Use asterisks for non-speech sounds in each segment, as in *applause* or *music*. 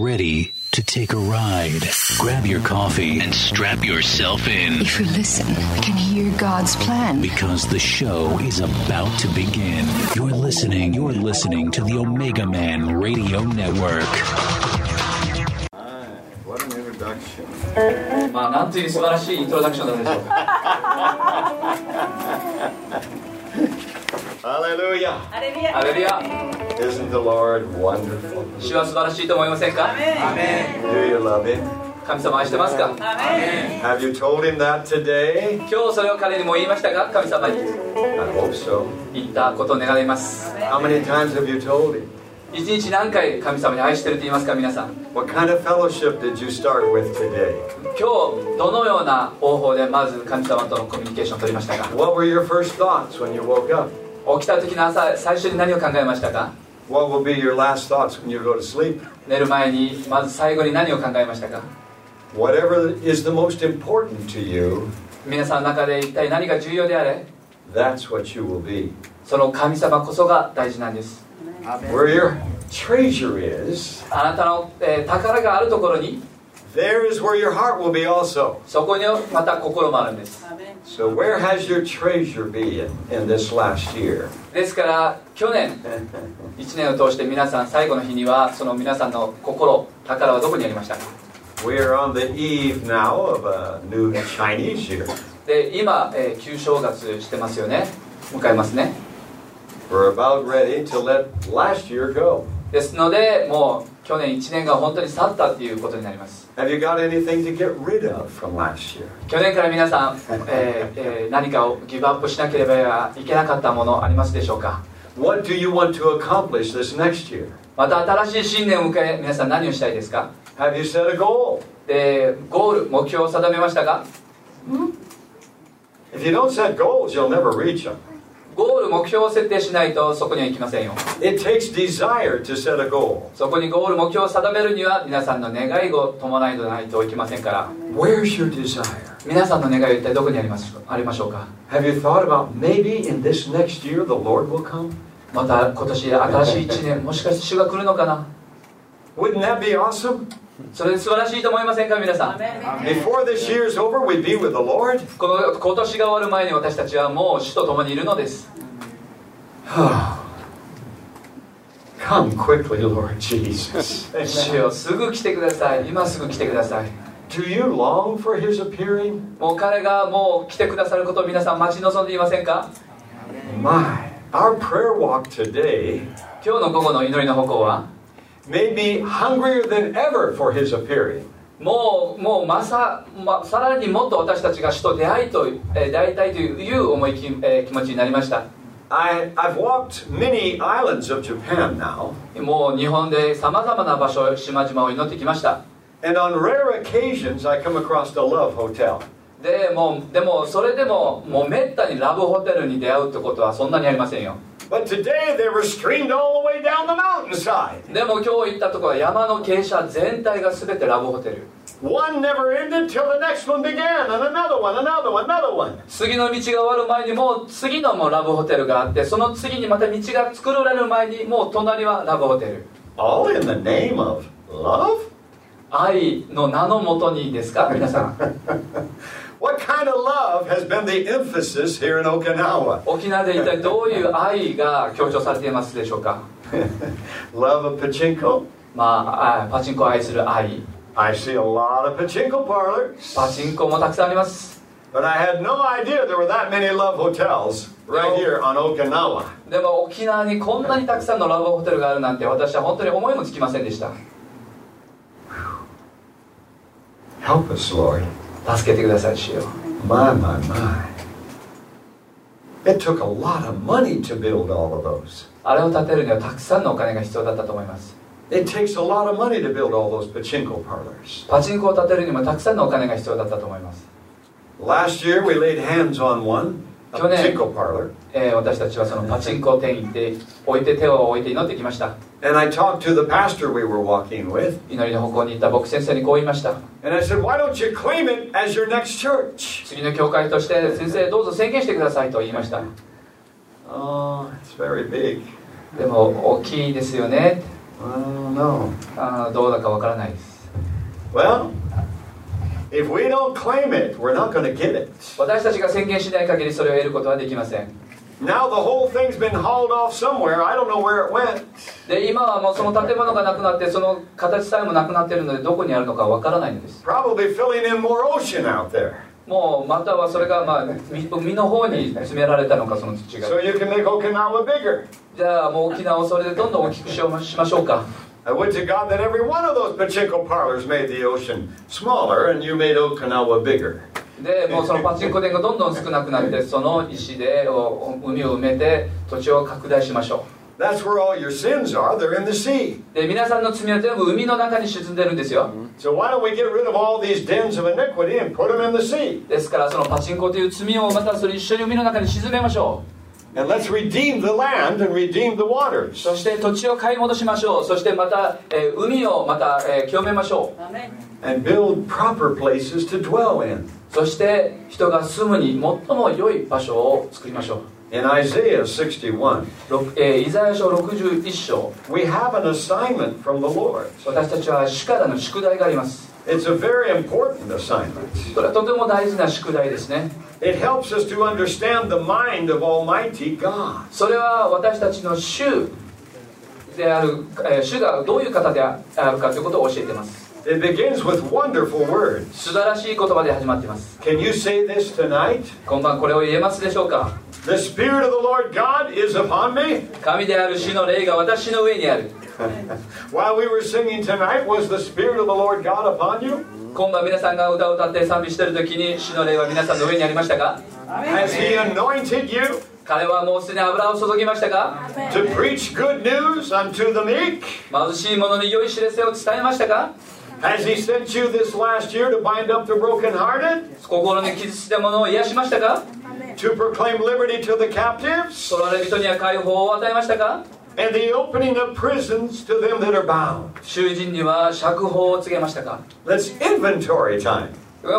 ready to take a ride. Grab your coffee and strap yourself in If we listen, we can hear God's plan. because the show is about to begin. You're listening, you're listening to the Omega Man Radio Network. *laughs* What an introduction. まあ、なんという素晴らしいイントロダクションなんでしょうか。 Hallelujah. アレルヤ、Isn't the Lord wonderful? 主は素晴らしいと思いませんか Do you love Him? 神様愛してますか Have you told Him that today? 今日それを彼にも言いましたか神様に I hope so. 言ったことを願います。How many times have you told Him? 一日何回神様に愛してると言いますか皆さん。What kind of fellowship did you start with today? 今日どのような方法でまず神様とのコミュニケーションを取りましたか What were your first thoughts when you woke up? 起きた時の朝最初に何を考えましたか？寝る前にまず最後に何を考えましたか？皆さんの中で一体何が重要であれ？その神様こそが大事なんです。あなたの、えー、宝があるところに。There is where your heart will be also. そこにまた心もあるんです So where has your treasure been in this last year? ですから去年1年を通して皆さん最後の日にはその皆さんの心宝はどこにありましたか We are on the eve now of a new Chinese year. で今、えー旧正月してますよね迎えますね We're about ready to let last year go. ですのでもう去年1年が本当に去ったっていうことになります。去年から皆さん、えーえー、何かをギブアップしなければいけなかったものありますでしょうか？また新しい新年を迎え皆さん何をしたいですか？でゴール目標を定めましたか、ゴール目標を設定しないとそこには行きませんよ It takes desire to set a goal. そこにゴール目標を定めるには皆さんの願いを伴いとないといけませんから Where's your desire? 皆さんの願いは一体どこにありますありましょうか Have you thought about maybe in this next year the Lord will come? また今年新しい1年もしかして主が来るのかな Wouldn't that be awesome? それ素晴らしいと思いませんか皆さん？Before this year's over, we'd be with the Lord. この今年が終わる前に私たちはもう主と共にいるのです。*sighs* Come quickly, Lord Jesus. *sighs* 主よすぐ来てください。今すぐ来てください。Do you long for His appearing? もう彼がもう来てくださることを皆さん待ち望んでいませんか？My, our prayer walk today 今日の午後の祈りの歩行は？may be hungry than ever for his appearing. もう,もうまさ、ま、さらにもっと私たちが主と出会いと、えー、出会たいという思いき、えー、気持ちになりました。もう日本でさまざまな場所島々を祈ってきました。でもそれでももうめったにラブホテルに出会うってことはそんなにありませんよ。But today they were streamed all the way down the mountainside. でも今日行ったところは山の傾斜全体が全てラブホテル One never ended till the next one began, and another one, another one, another one. 次の道が終わる前にもう次のもラブホテルがあってその次にまた道が作られる前にもう隣はラブホテル All in the name of love? 愛の名のもとにですか皆さん What kind of love has been the emphasis here in Okinawa? 沖縄で一体どういう愛が強調されていますでしょうか love of pachinko? まああパチンコを愛する愛 I see a lot of pachinko parlors. パチンコもたくさんあります But I had no idea there were that many love hotels right here on Okinawa. でも沖縄にこんなにたくさんのラブホテルがあるなんて私は本当に思いもつきませんでした Help us, Lord. 助けてください主よ My, my, my. It took a lot of money to build all of those. あれを建てるにはたくさんのお金が必要だったと思います It takes a lot of money to build all those pachinko parlors. パチンコを建てるにもたくさんのお金が必要だったと思います、Last year we laid hands on one, 去年えー私たちはそのパチンコ店に行って置いて手を置いて祈ってきました and I talked to the pastor we were walking with, 祈りの方向に行った牧師先生にこう言いました and I said, Why don't you claim it as your next church? 次の教会として先生どうぞ宣言してくださいと言いました Oh, it's very big. でも大きいですよね don't know. あーどうだかわからないです Well, if we don't claim it, we're not going to get it. 私たちが宣言しない限りそれを得ることはできません Now the whole thing's been hauled off somewhere. I don't know where it went. で今はもうその建物がなくなってその形さえもなくなっているのでどこにあるのかわからないのです Probably filling in more ocean out there. もうまたはそれがまあみ海の方に詰められたのかその土が So you can make Okinawa bigger. じゃあもう沖縄をそれでどんどん大きくしようしましょうか I would to God that every one of those pachinko parlors made the ocean smaller and you made Okinawa bigger. でもうそのパチンコ店がどんどん少なくなってその石で海を埋めて土地を拡大しましょう。で皆さんの罪は全部海の中に沈んでるんですよ。ですからそのパチンコという罪をまたそれ一緒に海の中に沈めましょう。そして土地を買い戻しましょう。そしてまた、え、海をまた、え、清めましょう。そして人が住むに最も良い場所を作りましょ In Isaiah 61, う、ろくえーイザヤ書61章 we have an assignment from the Lord. 私たちは主からの宿題があります It's a very important assignment. これはとても大事な宿題ですね It helps us to understand the mind of Almighty God. それは私たちの主である、えー主がどういう方であるかということを教えています It begins with wonderful words. 素晴らしい言葉で始まっています Can you say this tonight? 今晩これを言えますでしょうか The Spirit of the Lord God is upon me. 神である主の霊が私の上にある While we were singing tonight, was the Spirit of the Lord God upon you? 今晩皆さんが歌を歌って賛美している時に主の霊は皆さんの上にありましたか Has He anointed you 彼はもうすでに油を注ぎましたか to preach good news unto the meek? 貧しい者に良い知らせを伝えましたか Has He sent you this last year to bind up the brokenhearted? 心に傷ついた者を癒しましたか To proclaim liberty to the captives? 取られ人には解放を与えましたか And the opening of prisons to them that are bound? 囚人には釈放を告げましたか That's inventory time.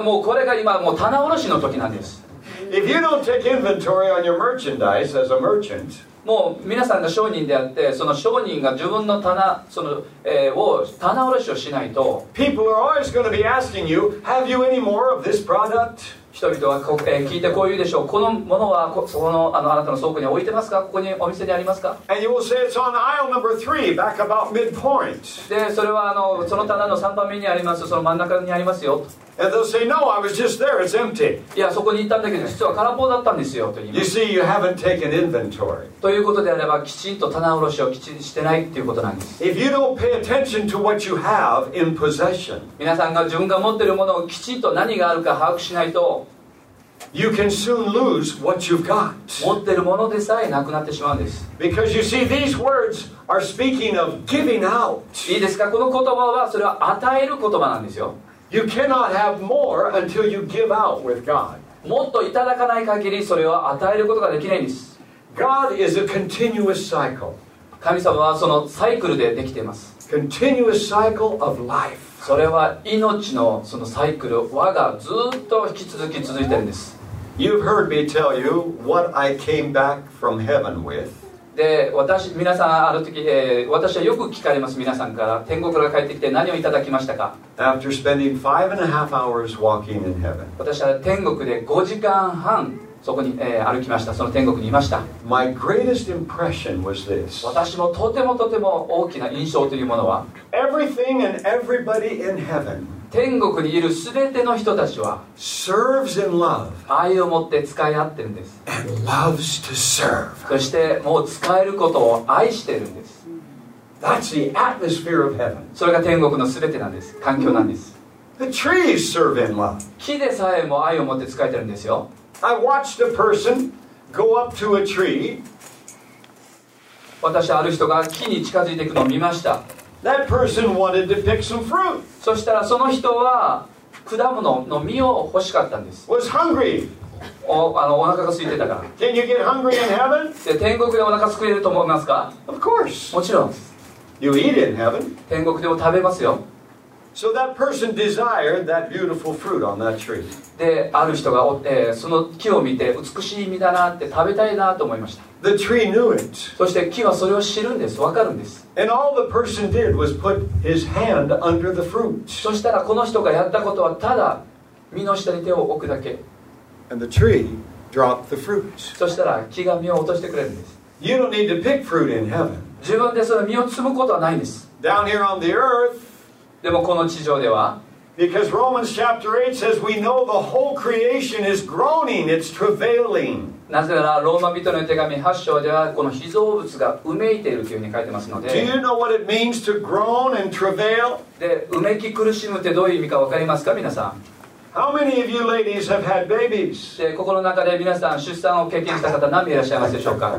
もうこれが今もう棚卸しの時なんです If you don't take inventory on your merchandise as a merchant, もう皆さんが商人であってその商人が自分の棚その、えーを棚卸しをしないと people are always going to be asking you, Have you any more of this product? 人々はこ、えー聞いてこう言うでしょう。このものはこそこのあのあなたの倉庫に置いてますか？ここにお店にありますか？And you will say it's on aisle number three, back about midpoint. でそれはあのその棚の3番目にあります。その真ん中にありますよ。And they'll say, No, I was just there, it's empty. いやそこに行ったんだけど実は空っぽだったんですよと言いま You す see, you haven't taken inventory. ということであればきちんと棚卸しをきちんとしてないっていうことなんです。If you don't pay attention to what you have in possession, 皆さんが自分が持っているものをきちんと何があるか把握しないと you can soon lose what you've got. 持っているものでさえなくなってしまうんです Because you see, these words are speaking of giving out. いいですかこの言葉はそれは与える言葉なんですよ You cannot have more until you give out with God. もっといただかない限りそれを与えることができないんです God is a continuous cycle, 神様はそのサイクルでできています continuous cycle of life. それは命のそのサイクル輪がずっと引き続き続いてるんです You've heard me tell you what I came back from heaven with. で私皆さんある時、えー私はよく聞かれます皆さんから天国から帰ってきて何をいただきましたか After spending five and a half hours walking in heaven, 私は天国で5時間半そこに、えー歩きましたその天国にいました my greatest impression was this 私もとてもとても大きな印象というものは everything and everybody in heaven 天国にいる全ての人たちは serves in love 愛を持って使い合ってるんです and loves to serve. そしてもう使えることを愛してるんです That's the atmosphere of heaven. それが天国の全てなんです環境なんです The trees serve in love. 木でさえも愛を持って使えてるんですよ I watched a person go up to a tree. 私ある人が木に近づいていくのを見ました That person wanted to pick some fruit, そしたらその人は果物の実を欲しかったんです was hungry. おあのお腹が空いてたから Can you get hungry in heaven? で天国でお腹空いてると思いますか Of course. もちろん You eat in heaven. 天国でも食べますよ So that person desired that beautiful fruit on that tree. である人がお、えーその木を見て美しい実だなって食べたいなと思いました The tree knew it. そして木はそれを知るんです分かるんです And all the person did was put his hand under the fruit. そしたらこの人がやったことはただ実の下に手を置くだけ And the tree dropped the fruit. そしたら木が実を落としてくれるんです You don't need to pick fruit in heaven. 自分でその実を摘むことはないんです Down here on the earth, でもこの地上では because Romans chapter 8 says we know the whole creation is groaning, it's travailing. なぜならローマ人の手紙8章ではこの被造物がうめいているというふうに書いてますの Do you で know what it means to groan and travail? でうめき苦しむってどういう意味か分かりますか皆さん How many of you ladies have had babies? でここの中で皆さん出産を経験した方何名いらっしゃいますでしょうか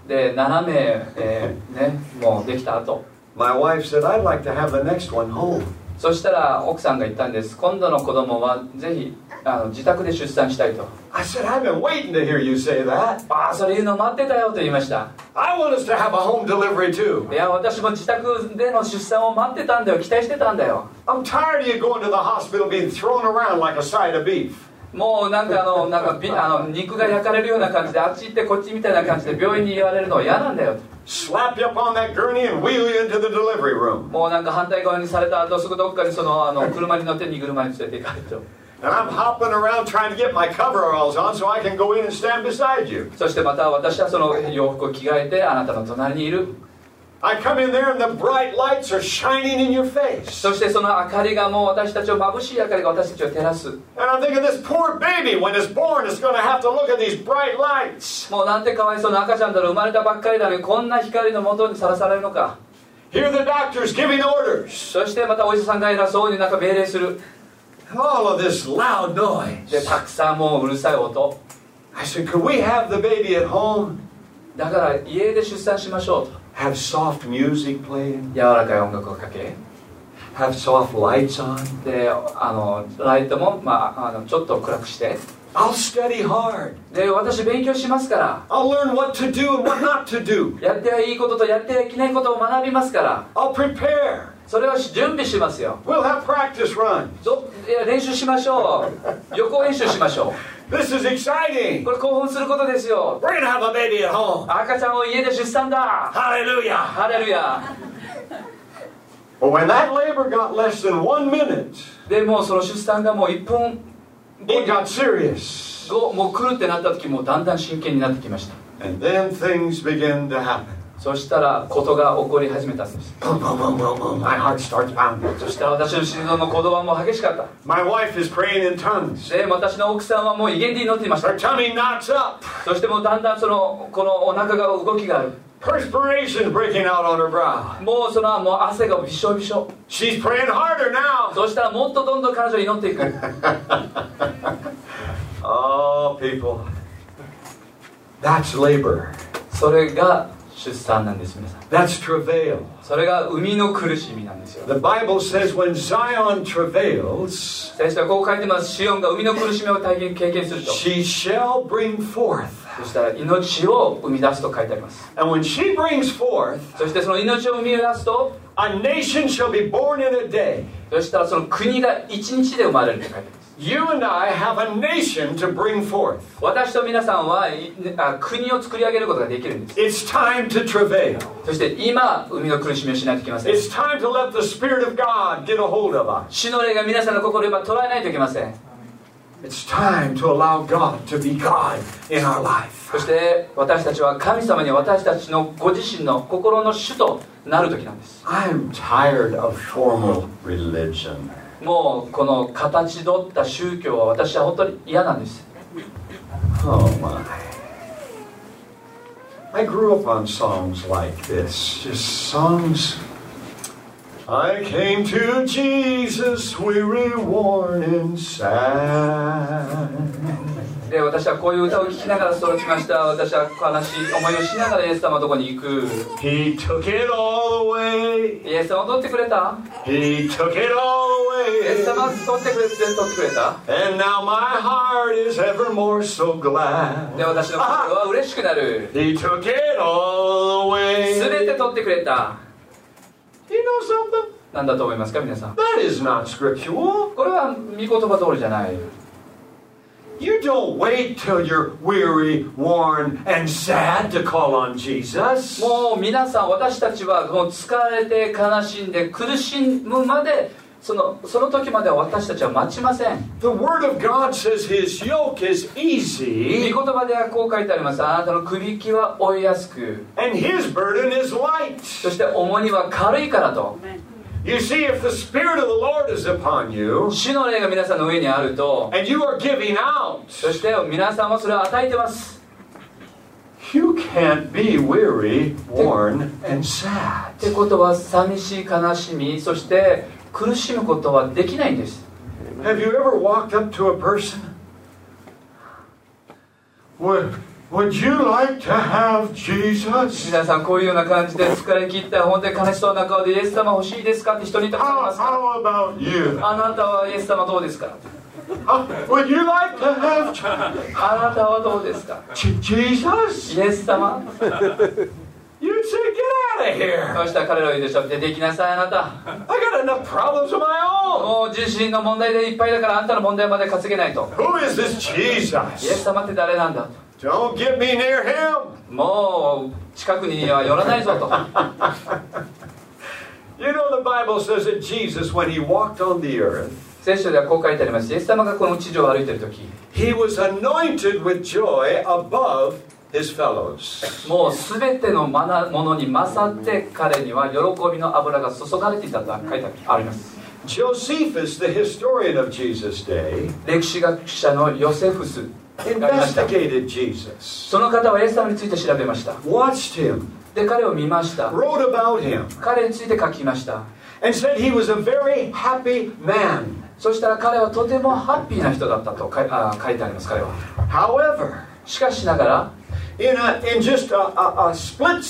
で7名、えーね、もうできた後 my wife said, I'd like to have the next one home. そしたら奥さんが言ったんです今度の子供はぜひあの自宅で出産したいと I said, I've been waiting to hear you say that. ああそれ言うの待ってたよと言いました I want us to have a home delivery too. いや私も自宅での出産を待ってたんだよ期待してたんだよ I'm tired of you going to the hospital being thrown around like a side of beef. もうなんかあの,なんかあの肉が焼かれるような感じであっち行ってこっちみたいな感じで病院に言われるのは嫌なんだよもうなんか反対側にされた後すぐどっかにその,あの車に乗って荷車に連れて行かれると。そしてまた私はその洋服を着替えてあなたの隣にいる。I come in there and the bright lights are shining in your face. そしてその明かりがもう私たちを眩しい明かりが私たちを照らす And I'm thinking, this poor baby, when it's born, is going to have to look at these bright lights. もうなんてかわいそうな赤ちゃんだろう生まれたばっかりだのにこんな光の下にさらされるのか Here the doctor's giving orders. そしてまたお医者さんが偉そうになんか命令する All of this loud noise. でたくさんもううるさい音 I said, could we have the baby at home? だから家で出産しましょうと Have soft music playing? 柔らかい音楽をかけ Have soft lights on? であのライトも、まあ、あのちょっと暗くして I'll study hard. で私勉強しますから I'll learn what to do and what not to do. やってはいいこととやってはいけないことを学びますから I'll prepare. それを準備しますよ We'll have practice runs. どいや練習しましょう予行演習しましょ This is う exciting. これ興奮することですよ We're to have a baby at home. 赤ちゃんを家で出産だ Hallelujah. ハレルヤ But when that labor got less than one minute, でもうその出産がもう1分もう来るってなった時もだんだん真剣になってきました。そしたらことが起こり始めたんです。そしたら私の心臓の鼓動はもう激しかった。で私の奥さんはもう威厳に祈っていました。そしてもうだんだんそのこのお腹が動きがある。Perspiration breaking out on her brow. もうそのもう汗がびしょびしょ She's praying harder now. *laughs* そしたらもっとどんどん彼女を祈っていく Oh, people. That's labor. それが 出産なんです皆さん。That's travail. それが生みの苦しみなんですよ。The Bible says when Zion travails, はこう書いてます。シオンが生みの苦しみを体験経験すると。she shall bring forth. そしたら命を生み出すと書いてあります。And when she brings forth, そしてその命を生み出すと a nation shall be born in a day. そしたらその国が一日で生まれるって書いてあります You and I have a nation to bring forth. 私と皆さんは国を作り上げることができるんです It's time to travail. そして今生みの苦しみをしないといけません It's time to let the Spirit of God get a hold of us. 主の霊が皆さんの心を今捉えないといけません It's time to allow God to be God in our life. そして私たちは神様に私たちのご自身の心の主となる時なんです I'm tired of formal religion. もうこの形取った宗教は私は本当に嫌なんです Oh my. I grew up on songs like this. Just songs I came to Jesus, weary, worn, and sad. で私はこういう歌を聴きながら育ちました私は悲しい思いをしながらイエス様のとこに行く He took it all away. イエス様を取ってくれた He took it all イエス様 away. 取ってくれて取ってくれた And now my heart is evermore so glad. で私の心は嬉しくなる He took it all 全て away. 取ってくれた You know something? 何だと思いますか皆さん That is not scriptural. これは御言葉通りじゃない You don't wait till you're weary, worn, and sad to call on Jesus. もう皆さん私たちはもう疲れて悲しんで苦しむまでそのその時までは私たちは待ちません The Word of God says His yoke is 御 easy 言葉ではこう書いてありますあなたの首輝は追いやすく and His burden is light. そして重荷は軽いからと You see, if the Spirit of the Lord is upon you 主の霊が皆さんの上にあると and you are giving out, そして皆さんはそれを与えてます you can't be weary, worn, and っ sad. てことは寂しい悲しみそして苦しむことはできないんです Have you ever walked up to a person? Would, would you like to have Jesus? 皆さんこういうような感じで疲れ切った本当に悲しそうな顔でイエス様欲しいですかって人に言ったことあり How, ますか how about you? あなたはイエス様どうですか Uh, would you like to have あなたはどうですか Jesus? イエス様 You'd say, get out of here. そしたら彼らは言うでしょ出て行きなさいあなた I got enough problems of my own. もう自身の問題でいっぱいだからあんたの問題まで稼げないと Who is this イエス Jesus? 様って誰なんだ Don't get me near him. もう近くには寄らないぞと You know, the Bible says that Jesus, when he walked on the earth, 聖書ではこう書いてありますイエス様がこの地上を歩いている時 he was anointed with joy above his fellows. もう全てのものに勝って彼には喜びの油が注がれていたと書いてあります。Josephus, the historian of Jesus' day, 歴史学者のヨセフスその方はイエス様について調べました。Watched him, で彼を見ました。Wrote about him, 彼について書きました。And said he was a very happy man. そしたら彼はとてもハッピーな人だったと書いあ書いてあります彼は。However, しかしながら in, a, in just a, a, a split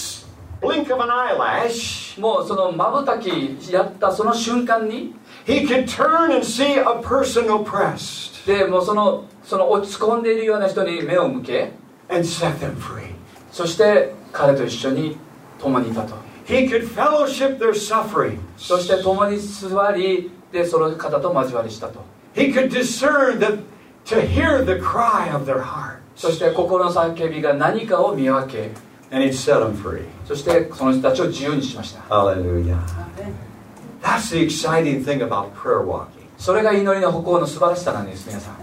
blink of an eyelash, もうそのまぶたきやったその瞬間に he could turn and see a person oppressed でもうそのその落ち込んでいるような人に目を向け and set them free. そして彼と一緒に共にいたと He could fellowship their suffering. そして共に座りでその方と交わりしたと He could discern that to hear the cry of their heart. そして心の叫びが何かを見分け And he'd set them free. そしてその人たちを自由にしました Hallelujah. That's the exciting thing about prayer walking. それが祈りの歩行の素晴らしさなんです皆さん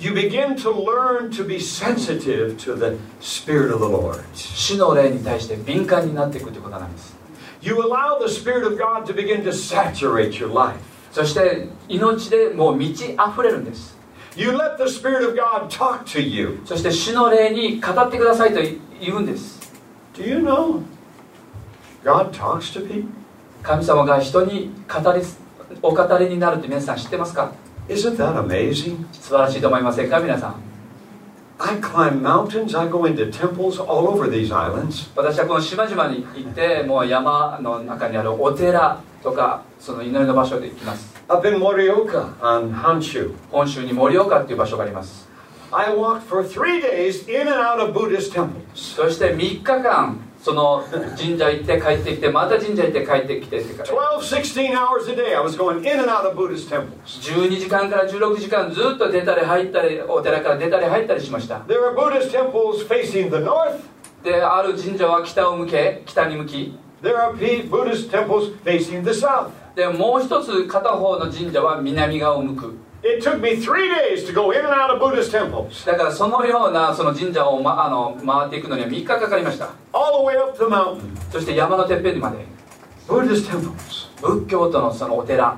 You begin to learn to be sensitive to the Spirit of the Lord. 主の霊に対して敏感になっていくということなんです You allow the Spirit of God to begin to saturate your life. そして命でもう満ち溢れるんです You let the Spirit of God talk to you. そして主の霊に語ってくださいと言うんです Do you know God talks to people? 神様が人に語りお語りになるって皆さん知ってますか Isn't that amazing? 素晴らしいと思いませんか皆さん I climb mountains, I go into temples all over these islands. 私はこの島々に行ってもう山の中にあるお寺とかその祈りの場所で行きます Up in Morioka on Honshu. 本州に盛岡っていう場所があります I walked for three days in and out of Buddhist temples. そして3日間その神社行って帰ってきてまた神社行って帰ってきてってか 12, 16 hours a day, I was going in and out of Buddhist temples. 12時間から16時間ずっと出たり入ったりお寺から出たり入ったりしました There are Buddhist temples facing the north. である神社は北を向け北に向き There are Buddhist temples facing the south. でもう一つ片方の神社は南側を向く。だからそのようなその神社を、ま、あの回っていくのには3日かかりました。そして山のてっぺんにまで。Buddhist 仏教徒のそのお寺。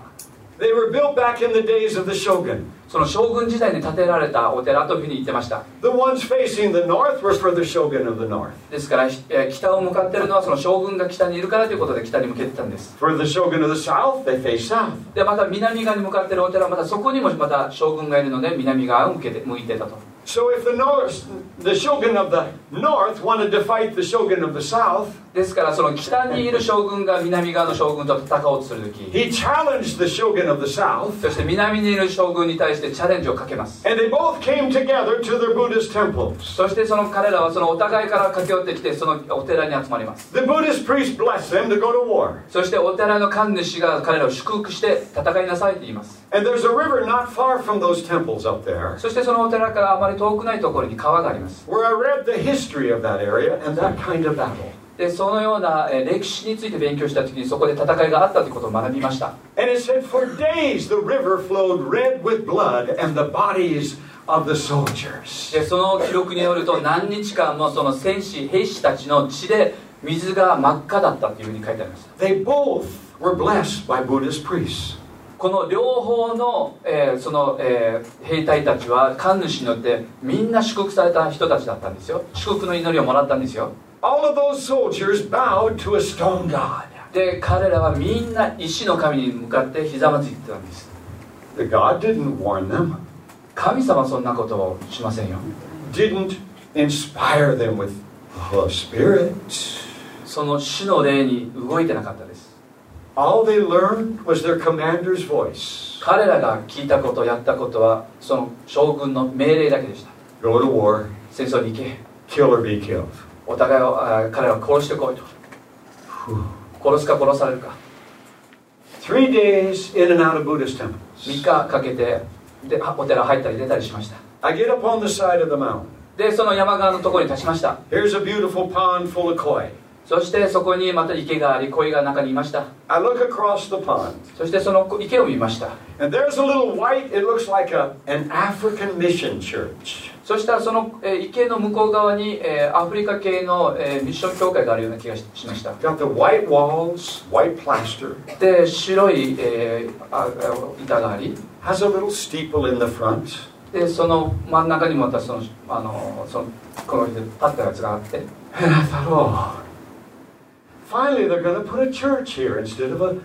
They were built back in the days of the shogun. その将軍時代に建てられたお寺というふうに言ってました The ones facing the north were for the shogun of the north. ですから、えー北を向かっているのはその将軍が北にいるからということで北に向けてたんです For the shogun of the south, they face south. でまた南側に向かっているお寺はまたそこにもまた将軍がいるので南側を向けて向いてたと So if the north, the shogun of the north wanted to fight the shogun of the south, ですからその北にいる将軍が南側の将軍と戦おうとするとき he challenged the shogun of the south, そして南にいる将軍に対してチャレンジをかけます and they both came together to their Buddhist temples. そしてその彼らはそのお互いから駆け寄ってきてそのお寺に集まります The Buddhist priest blessed them to go to war. そしてお寺の神主が彼らを祝福して戦いなさいと言います And there's a river not far from those temples up there, そしてそのお寺からあまり遠くないところに川があります where I read the history of that area and that kind of battle. でそのようなえー歴史について勉強した時にそこで戦いがあったということを学びました And it said, For days the river flowed red with blood and the bodies of the soldiers. でその記録によると何日間もその戦士兵士たちの血で水が真っ赤だったというふうに書いてありました They both were blessed by Buddhist priests. この両方の,、えーその、えー兵隊たちは神主によってみんな祝福された人たちだったんですよ。祝福の祈りをもらったんですよ。All of those soldiers bowed to a stone god. で彼らはみんな石の神に向かってひざまずいてたんです。The god didn't warn them, 神様はそんなことをしませんよ。Didn't inspire them with the Spirit. その死の霊に動いてなかった All they learned was their commander's voice 彼らが聞いたことやったことはその将軍の命令だけでした go to war, 戦争に行け kill or be killed. お互いをあ彼らを殺してこいと.殺すか殺されるか Three days in and out of Buddhist temples. 3日かけてでお寺入ったり出たりしました I get up on the side of the mountain. でその山側のところに立ちました Here's a beautiful pond full of koi. そしてそこにまた池があり、鯉が中にいました。I look そしてその池を見ました。そしたらその池の向こう側にアフリカ系のミッション協会があるような気がしました。Got the white walls, white plaster. で、白い板があり。Has a little steeple in the front. で、その真ん中にまたその,あの,そのこの立ったやつがあって。*laughs* finally they're going to put a church here instead of a,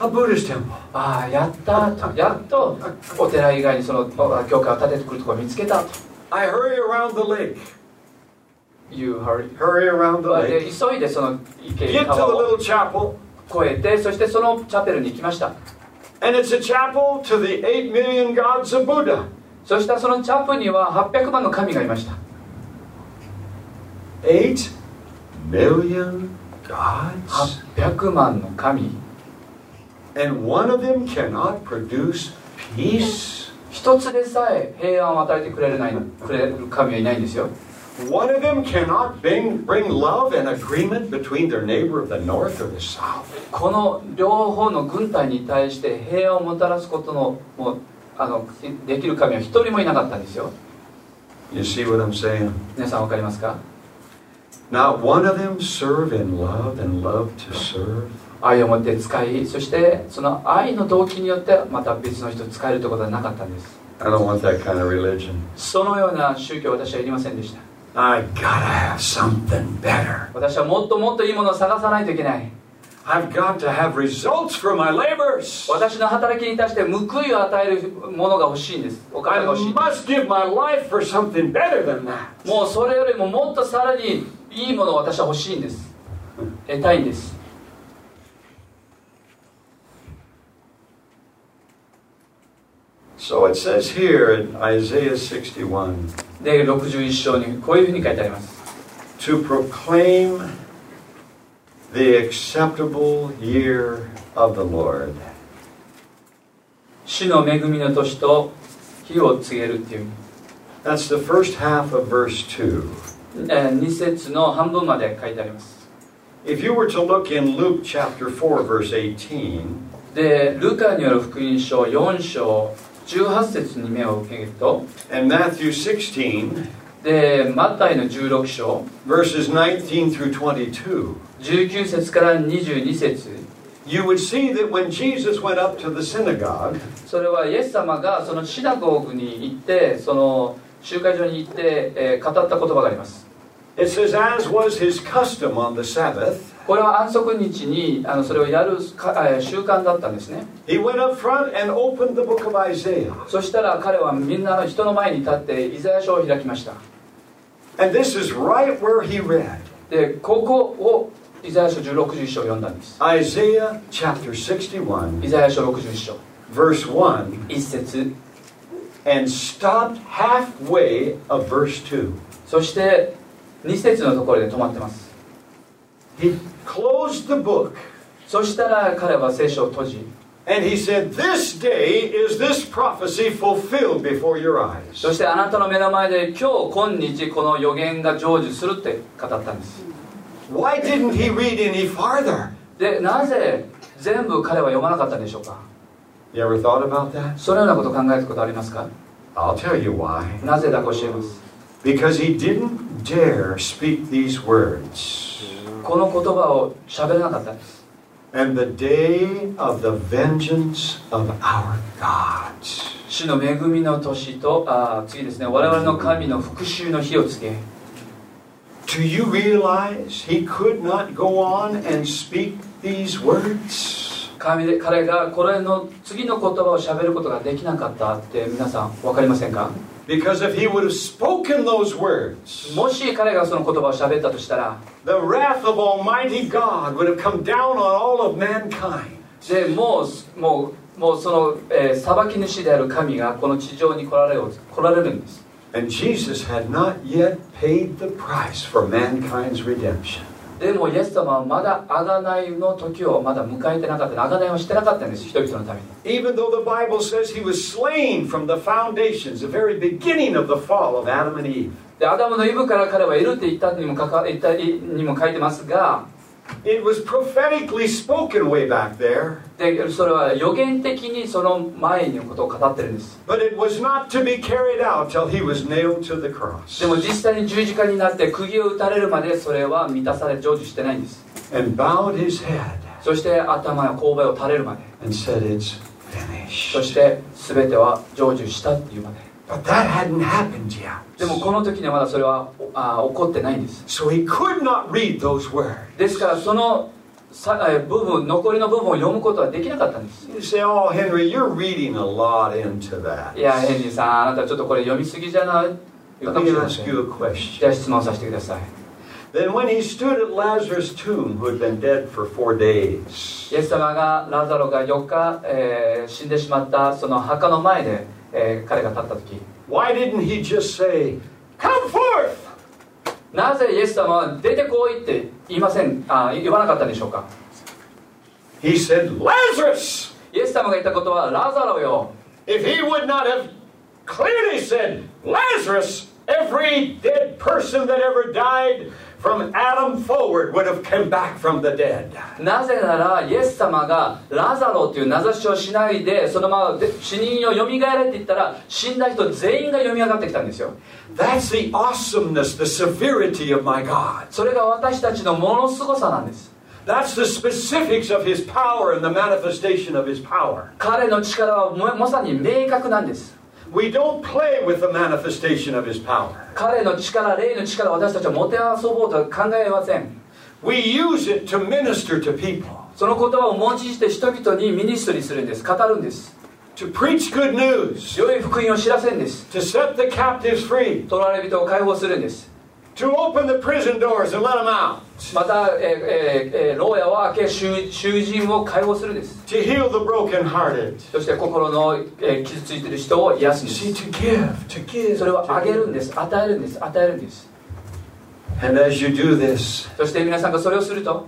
a Buddhist temple. ああやったとやっとお寺以外にそのあ教会を建ててくるところを見つけたと I hurry around the lake, You hurry hurry around the で lake, 急いでその池 get to the little chapel, 越えてそしてそのチャペルに行きました and it's a chapel to the 8 million gods of Buddha. そしたらそのチャプには800万の神がいました8 million gods? 800万の神 And one of them cannot produce peace? 一つでさえ平安を与えてくれるないくれる神はいないんですよ One of them cannot bring, bring love and agreement between their neighbor of the north or the south? この両方の軍隊に対して平安をもたらすことのもうあのできる神は一人もいなかったんですよ You see what I'm saying? 皆さんわかりますか愛を持って使い、そしてその愛の動機によってまた別の人を使えるということはなかったんです。そのような宗教は私はいりませんでした。私はもっともっといいものを探さないといけない。私の働きに対して報いを与えるものが欲しいんです。お金が欲しい。もうそれよりももっとさらに。いいものを私は欲しいんです得たいんです So it says here in Isaiah 61で61章にこういうふうに書いてあります to proclaim the acceptable year of the Lord. 主の恵みの年と日を告げるっていう That's the first half of verse 2. 2節の半分まで書いてあります If you were to look in Luke chapter 4, verse 18, でルカによる福音書4章18節に目を向けると and Matthew 16, でマタイの16章 verses 19 through 22, 19節から22節 you would see that when Jesus went up to the synagogue, それはイエス様がそのシナゴーグに行ってその集会所に行って、えー語った言葉があります it says, as was his custom on the Sabbath, これは安息日にあのそれをやるかえー習慣だったんですね he went up front and opened the book of Isaiah. そしたら彼はみんなの人の前に立ってイザヤ書を開きました And this is right where he read でここをイザヤ書16 11章を読んだんです Isaiah chapter 61, イザヤ書61章 verse 1, 1節 and stopped halfway of verse 2. そして2節のところで止まってます He closed the book そしたら彼は聖書を閉じ and he said, This day is this prophecy fulfilled before your eyes. そしてあなたの目の前で今日今日この予言が成就するって語ったんです Why didn't he read any farther? でなぜ全部彼は読まなかったんでしょうか You ever thought about that? そのようなことを考えたことありますか I'll tell you why. なぜだか教えます Because he didn't dare speak these words. この言葉を喋らなかったんです And the day of the vengeance of our God. 主の恵みの年とあー次ですね我々の神の復讐の日を告げ Do you realize he could not go on and speak these words? 神で彼がこれの次の言葉を喋ることができなかったって皆さん分かりませんか Because if he would have spoken those words, もし彼がその言葉を喋ったとしたら the wrath of Almighty God would have come down on all of mankind. でもうもうもうその、えー裁き主である神がこの地上に来られる来られるんです And Jesus had not yet paid the price for mankind's redemption. でもイエス様はまだ贖いの時をまだ迎えてなかった贖いをしてなかったんです人々のために Even though the Bible says he was slain from the foundations, the very beginning of the fall of Adam and Eve. でアダムのイブから彼はいるって言ったにもかか言ったにも書いてますがでそれは予言的にその前のことを語ってるんです。でも実際に十字架になって釘を打たれるまでそれは満たされ成就してないんです。そして頭や勾配を垂れるまで。そして全ては成就したっていうまで。But that hadn't happened yet. でもこの時にはまだそれはあ起こってないんです So he could not read those words. ですからその部分残りの部分を読むことはできなかったんです You say, Oh, Henry, you're reading a lot into that. いやヘンリーさんあなたちょっとこれ読みすぎじゃない Let me ask ん you a question. じゃあ質問させてください Then, when he stood at Lazarus' tomb, who had been dead for four days, イエス様がラザロが4日、えー死んでしまったその墓の前で、えー彼が立った時 why didn't he just say, Come forth? なぜイエス様は出てこいって言いませんあ言わなかったんでしょうか He said, Lazarus! イエス様が言ったことはラザロよ If he would not have clearly said, Lazarus, every dead person that ever died from Adam forward would have come back from the dead. なぜならイエス様がラザロという名指しをしないでそのままで死人をよみがえれって言ったら死んだ人全員がよみ上がってきたんですよ That's the awesomeness, the severity of my God. それが私たちのものすごさなんです That's the specifics of his power and the manifestation of his power. 彼の力はもまさに明確なんです We don't play with the manifestation of his power. 彼の力霊の力を私たちはもてあそぼうとは考えません We use it to minister to people, その言葉を用いして人々にミニストリーするんです語るんです to preach good news, 良い福音を知らせるんです to set the captives free, 取られ人を解放するんです to open the prison doors and let them out, また、えーえーえー牢屋を開け囚囚人を解放するんです to heal the brokenhearted. そして心の、えー傷ついている人を癒すんで See, す to give, to give. それをあげる.んです与えるんです与えるんです And as you do this, そして皆さんがそれをすると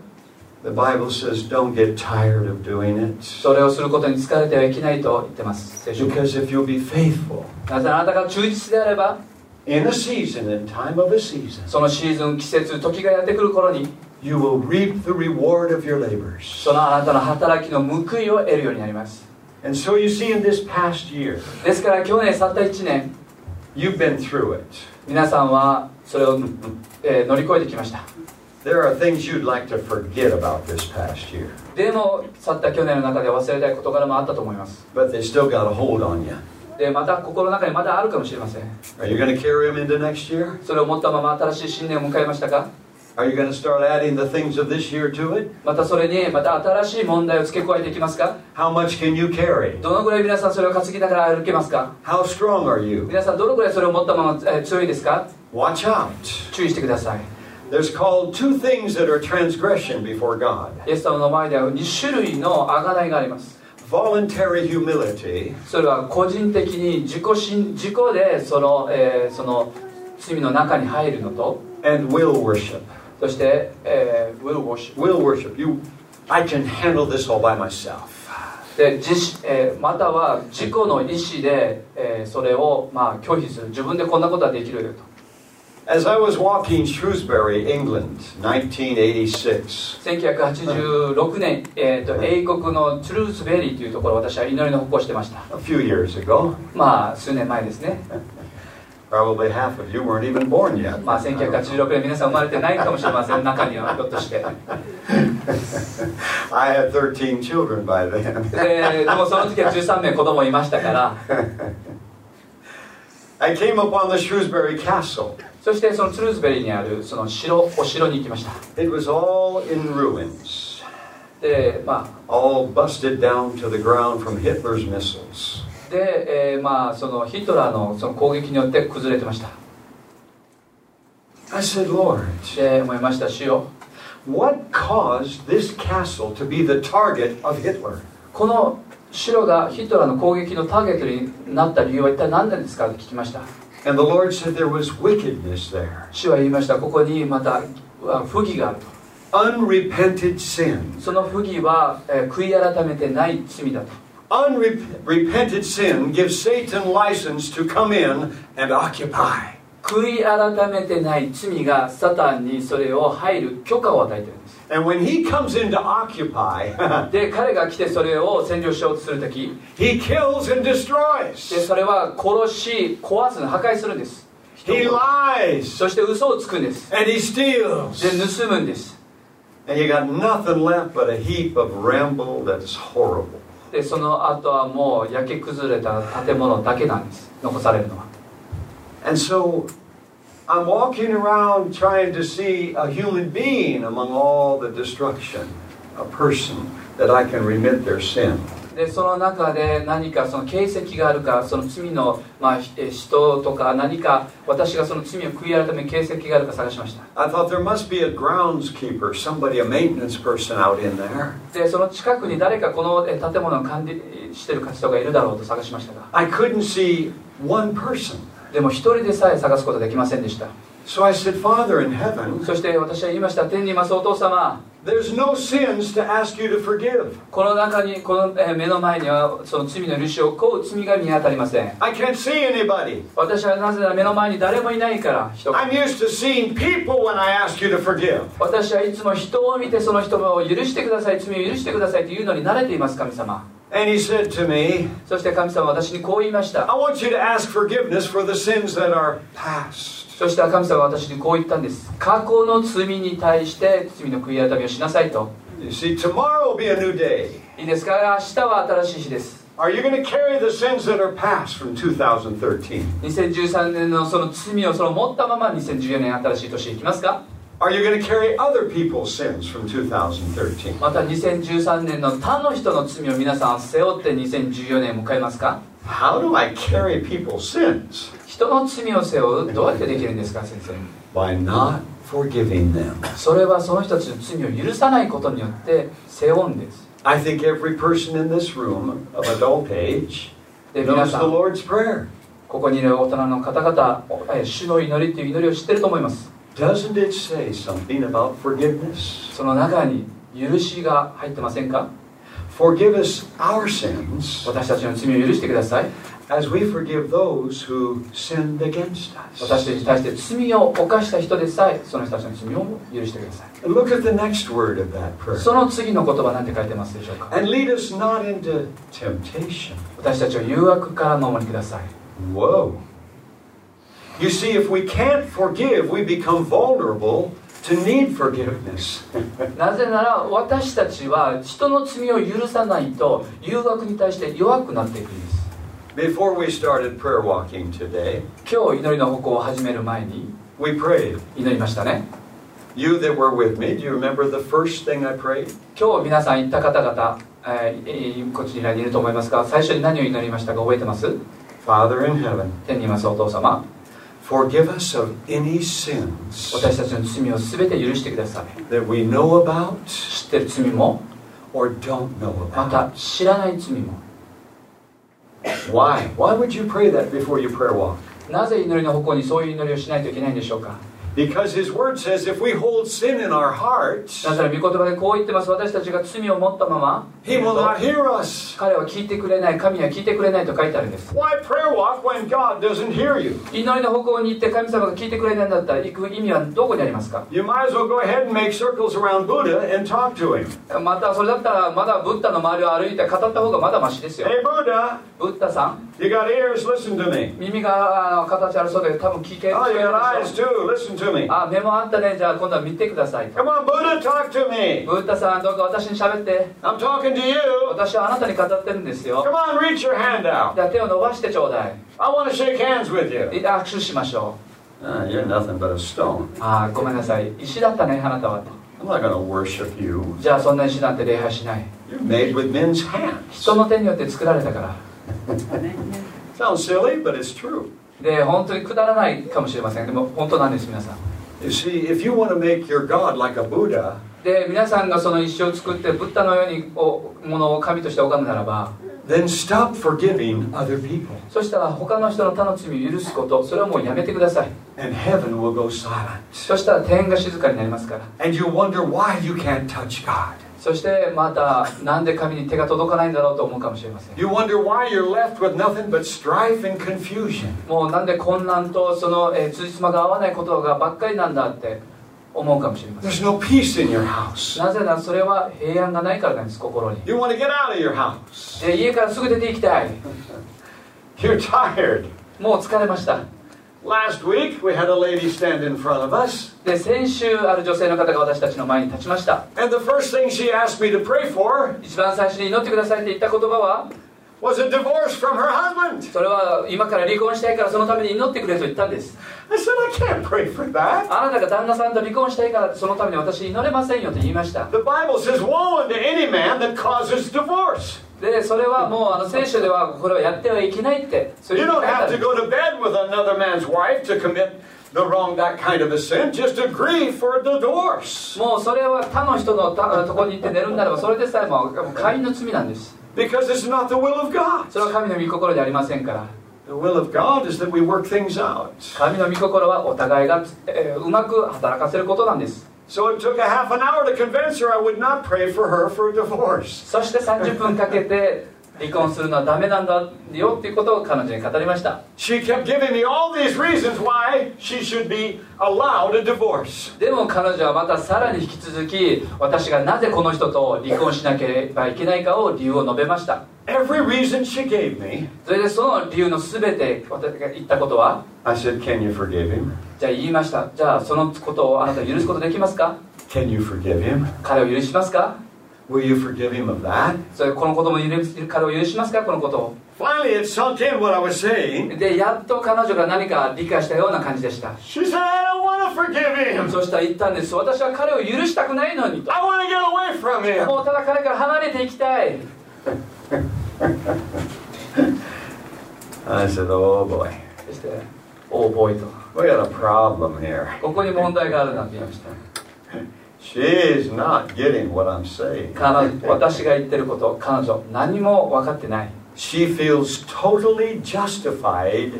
the Bible says, don't get tired of doing it. それをすることに疲れてはいけないと言ってます Because if you'll be faithful なぜあなたが忠実であれば in a season, in time of a season, そのシーズン季節時がやってくる頃に you will reap the reward of your labors. そのあなたの働きの報いを得るようになります And so you see, in this past year, ですから去年去った1年 you've been through it. 皆さんはそれを、えー乗り越えてきました There are things you'd like to forget about this past year, でも去った去年の中で忘れたい事柄もあったと思います but they still got a hold on you. でまた心の中にまだあるかもしれません。それを持ったまま新しい新年を迎えましたか？またそれにまた新しい問題を付け加えていきますか？どのぐらい皆さんそれを担ぎながら歩けますか？皆さんどのぐらいそれを持ったまま強いですか？注意してください。イエス様の前では2種類のあがないがあります。Voluntary humility それは個人的に自己心自己でその,、えーその罪の中に入るのと and will worship. そして、えー will worship Will worship. You, I can handle this all by myself. で自しえーまたは自己の意思で、えーそれを、まあ、拒否する自分でこんなことはできるよと As I was walking Shrewsbury, England, 1986, 1986年、えーと英国のトゥルースベリーというところ私は祈りの歩行をしてました a few years ago, まあ数年前ですね probably half *laughs* of you weren't even born yet. まあ1986年皆さん生まれてないかもしれません中にはひょっとして I had *laughs* 13 children by then. *laughs* ででもその時は13名子供いましたから I came upon the Shrewsbury Castle. そしてそのトゥルースベリーにあるその城お城に行きました It was all in ruins, でま all busted down to the ground from Hitler's missiles. あで、えーまあそのヒトラーのその攻撃によって崩れてました I said, Lord, で思いました主よ what caused this castle to be the target of Hitler? この城がヒトラーの攻撃のターゲットになった理由は一体何なんですかと聞きました And the Lord said there was wickedness there, 主は言いましたここにまたあ不義があると unrepented sin. その不義は、えー悔い改めてない罪だと Unrepented sin gives Satan license to come in and occupy. 悔い改めてない罪がサタンにそれを入る許可を与えてるんです And when he comes in to occupy, で彼が来てそれを占領しようとする時 he kills and で destroys. それは殺し壊す破壊するんです He lies そして嘘をつくんです and he steals. で盗むんです And you got nothing left but a heap of ramble that's horrible. でその後はもう焼け崩れた建物だけなんです残されるのは And so I'm walking around trying to see a human being among all the destruction, a person that I can remit their sin. でその中で何かその形跡があるかその罪の、まあ、ひえ人とか何か私がその罪を悔い改める形跡があるか探しました I thought there must be a groundskeeper, somebody, a maintenance person out in there. でその近くに誰かこのえ建物を管理してる人がいるだろうと探しましたが I couldn't see one person. でも一人でさえ探すことができませんでした。So I said, Father in heaven, そして私は言いました。天にいますお父様この中に、この目の前には、その罪の許しを請う罪が見当たりません。私はなぜなら目の前に誰もいないから、人私はいつも人を見て、その人を許してください、罪を許してくださいというのに慣れています、神様。そして神様は私にこう言いました。そして神様は私にこう言ったんです。過去の罪に対して罪の悔い改めをしなさいと。いいですか？明日は新しい日です。2013年のその罪をその持ったまま2014年新しい年に行きますか？また2013年の他の人の罪を皆さん背負って2014年迎えますか？人の罪を背負うどうやってできるんですか先生 By not forgiving them. それはその人たちの罪を許さないことによって背負うんです I think every person in this room of adult age knows さ the ん Lord's Prayer. ここにいる大人の方々え主の祈りという祈りを知ってると思います Doesn't it say something about forgiveness? その中に許しが入ってませんか Forgive us our sins 私たちの罪を許してください as we forgive those who sinned against us. 私たちに対して罪を犯した人でさえその人たちの罪を許してください And look at the next word of that prayer. その次の言葉何て書いてますでしょうか And lead us not into temptation. 私たちを誘惑から守りください Whoa. You see, if we can't forgive, we become vulnerable to need forgiveness. なぜなら私たちは人の罪を許さないと誘惑に対して弱くなっていくんです Before we started prayer walking today, 今日祈りの歩行を始める前に we prayed. 祈りましたね You that were with me, do you remember the first thing I prayed? 今日皆さん言った方々、えーえーこちらにいると思いますが最初に何を祈りましたか覚えてます Father in heaven, 天にいますお父様 forgive us of any sins 私たちの罪を全て許してください that we know about 知ってる罪も or don't know ま about. た知らない罪も Why? Why would you pray that before you prayer walk? なぜ祈りの歩行にそういう祈りをしないといけないんでしょうか Because His Word says if we hold sin in our hearts, なぜなら御言葉でこう言ってます私たちが罪を持ったまま He will not hear us. 彼は聞いてくれない神は聞いてくれないと書いてあるんです Why prayer walk when God doesn't hear you? 祈りの方向に行って神様が聞いてくれないんだったら行く意味はどこにありますか You might as well go ahead and make circles around Buddha and talk to him. またそれだったらまだブッダの周りを歩いて語った方がまだマシですよ Hey Buddha, ブッダさん you got ears, listen to me. 耳が形あるそうで多分聞け Oh, you got で eyes too, listen to me. あ目もあったねじゃあ今度は見てくださいと Come on, Buddha, talk to me. ブッダさんどうか私に喋って I'm talking to you. 私はあなたに語ってるんですよ Come on, reach your hand out. じゃあ手を伸ばしてちょうだい I want to shake hands with you. 握手しましょ Ah, you're nothing but a stone. うああごめんなさい石だったねあなたはと I'm not going to worship you. じゃあそんな石なんて礼拝しない You're made with men's hands. 人の手によって作られたから Sounds silly, but it's true. で本当にくだらないかもしれません。でも本当なんです皆さん、で皆さんがその石を作ってブッダのようにおものを神として拝むならばそしたら他の人の他の罪を許すことそれはもうやめてください。そしたら天が静かになりますから。そしてまた、なんで神に手が届かないんだろうと思うかもしれません。もうなんで困難とそのつじつまが合わないことがばっかりなんだって思うかもしれません。なぜならそれは平安がないからなんです、心に。You 家からすぐ出て行きたい。*laughs* もう疲れました。Last week, we had a lady stand in front of us. で先週ある女性の方が私たちの前に立ちました And the first thing she asked me to pray for 一番最初に祈ってくださいって言った言葉は was a divorce from her husband. それは今から離婚したいからそのために祈ってくれと言ったんです I said, I can't pray for that. あなたが旦那さんと離婚したいからそのために私祈れませんよと言いました The Bible says, Woe unto any man that causes divorce. でそれはもうあの聖書ではこれをやってはいけないってそう。それはい。う。それは他の人のところに行って寝るならばそれでさえも会員の罪なんです。それは神の御心でありませんから。神の御心はお互いが、えー、うまく働かせることなんです。So it took a half an hour to convince her I would not pray for her for a divorce. そして30分かけて離婚するのはダメなんだよっていうことを彼女に語りました She kept giving me all these reasons why she should be allowed a divorce. でも彼女はまたさらに引き続き私がなぜこの人と離婚しなければいけないかを理由を述べました Every reason she gave me, それでその理由の全て私が言ったことは I said, Can you forgive him? じゃあ言いましたじゃあそのことをあなた許すことできますか Can you forgive him? 彼を許しますか Will you forgive him of that? それこのことも許す彼を許しますかこのことを Finally, it sunk in what I was saying. でやっと彼女が何か理解したような感じでした She said, I don't want to forgive him. そしたら言ったんです私は彼を許したくないのにと I want to get away from him. もうただ彼から離れていきたい I said, Oh boy, そして「おおボーイ」と we got a problem here. ここに問題があるなんて言いました She's not getting what I'm saying. 彼女私が言ってること彼女何も分かってない She feels totally justified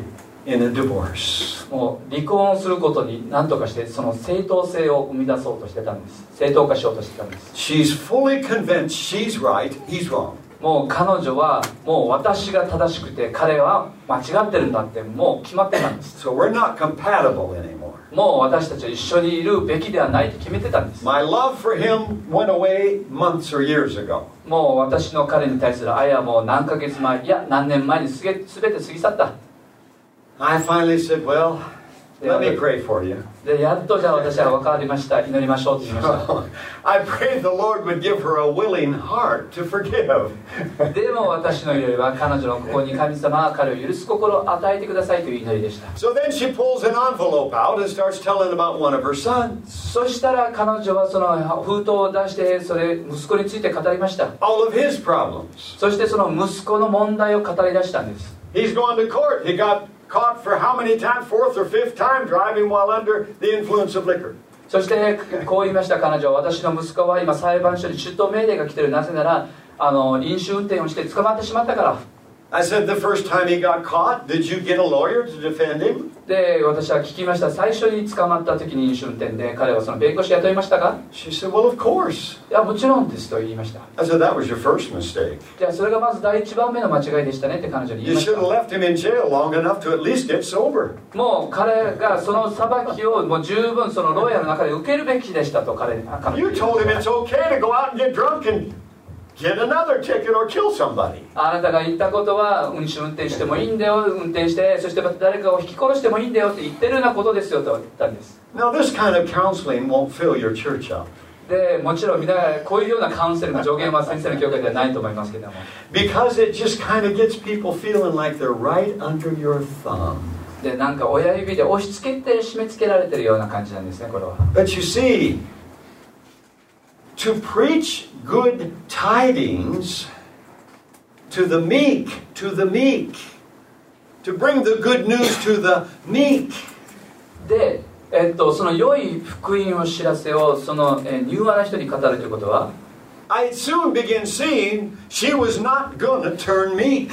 in a divorce. もう離婚をすることに何とかしてその正当性を生み出そうとしてたんです正当化しようとしてたんです She's fully convinced she's right, he's wrong. もう彼女はもう私が正しくて彼は間違ってるんだってもう決まってたんです。もう私たちは一緒にいるべきではないと決めてたんです。もう私の彼に対する愛はもう何ヶ月前いや何年前にすべて過ぎ去った。でやっとじゃあ私は分かりました。祈りましょうって言いました。でも私の祈りは彼女のここに神様は彼を許す心を与えてくださいという祈りでした。そしたら彼女はその封筒を出してそれ息子について語りました。そしてその息子の問題を語り出したんです。Caught for how many times? Fourth or fifth time driving while under the influence of liquor. そしてこう言いました彼女は私の息子は今裁判所に出頭命令が来てるなぜならあの飲酒運転をして捕まってしまったから I said, the first time he got caught, did you get a lawyer to defend him? で私は聞きました最初に捕まった時に飲酒運転で彼はその弁護士雇いましたか She said, well, of course. いやもちろんですと言いました I said, that was your first mistake. じゃあそれがまず第一番目の間違いでしたねって彼女に言 You いまし should have た left him in jail long enough to at least get sober. もう彼がその裁きをもう十分その牢屋の中で受けるべきでしたと彼あ彼女 You に told し him た it's okay to go out and get drunk and get another ticket or kill somebody. あなたが言ったことは飲酒運転してもいいんだよ運転してそして誰かを引き殺してもいいんだよって言ってるようなことですよと言ったんです Now, this kind of counseling won't fill your church up でもちろんみんなこういうようなカウンセリング助言は先生の教会ではないと思いますけども because it just kind of gets people feeling like they're right under your thumb. でなんか親指で押し付けて締め付けられてるような感じなんですねこれは But you see, to preach good tidings to the meek, to the meek, to bring the good news to the meek, で、えっと、その良い福音を知らせをその、えー柔和な人に語るということは I soon begin seeing she was not going to turn meek.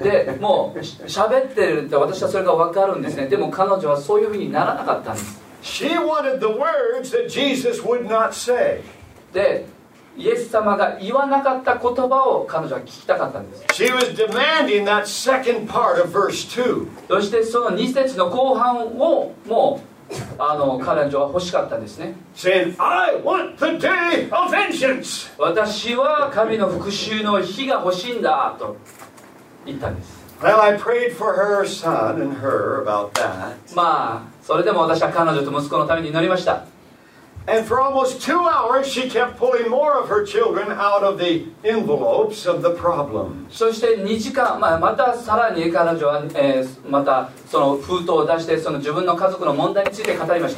でもうし喋ってるって私はそれが分かるんですねでも彼女はそういうふうにならなかったんです She wanted the words that Jesus would not say. でイエス様が言わなかった言葉を彼女は聞きたかったんです She was demanding that second part of verse 2. そしてその2節の後半をもうあの彼女は欲しかったんですね saying, I want the day of vengeance. 私は神の復讐の日が欲しいんだと言ったんです Well, I prayed for her son and her about that. まあそれでも私は彼女と息子のために祈りました And for almost two hours, she kept pulling more of her children out of the envelopes of the problems. そして2時間、まあ、またさらに彼女は、えーまたその封筒を出してその自分の家族の問題について語りまし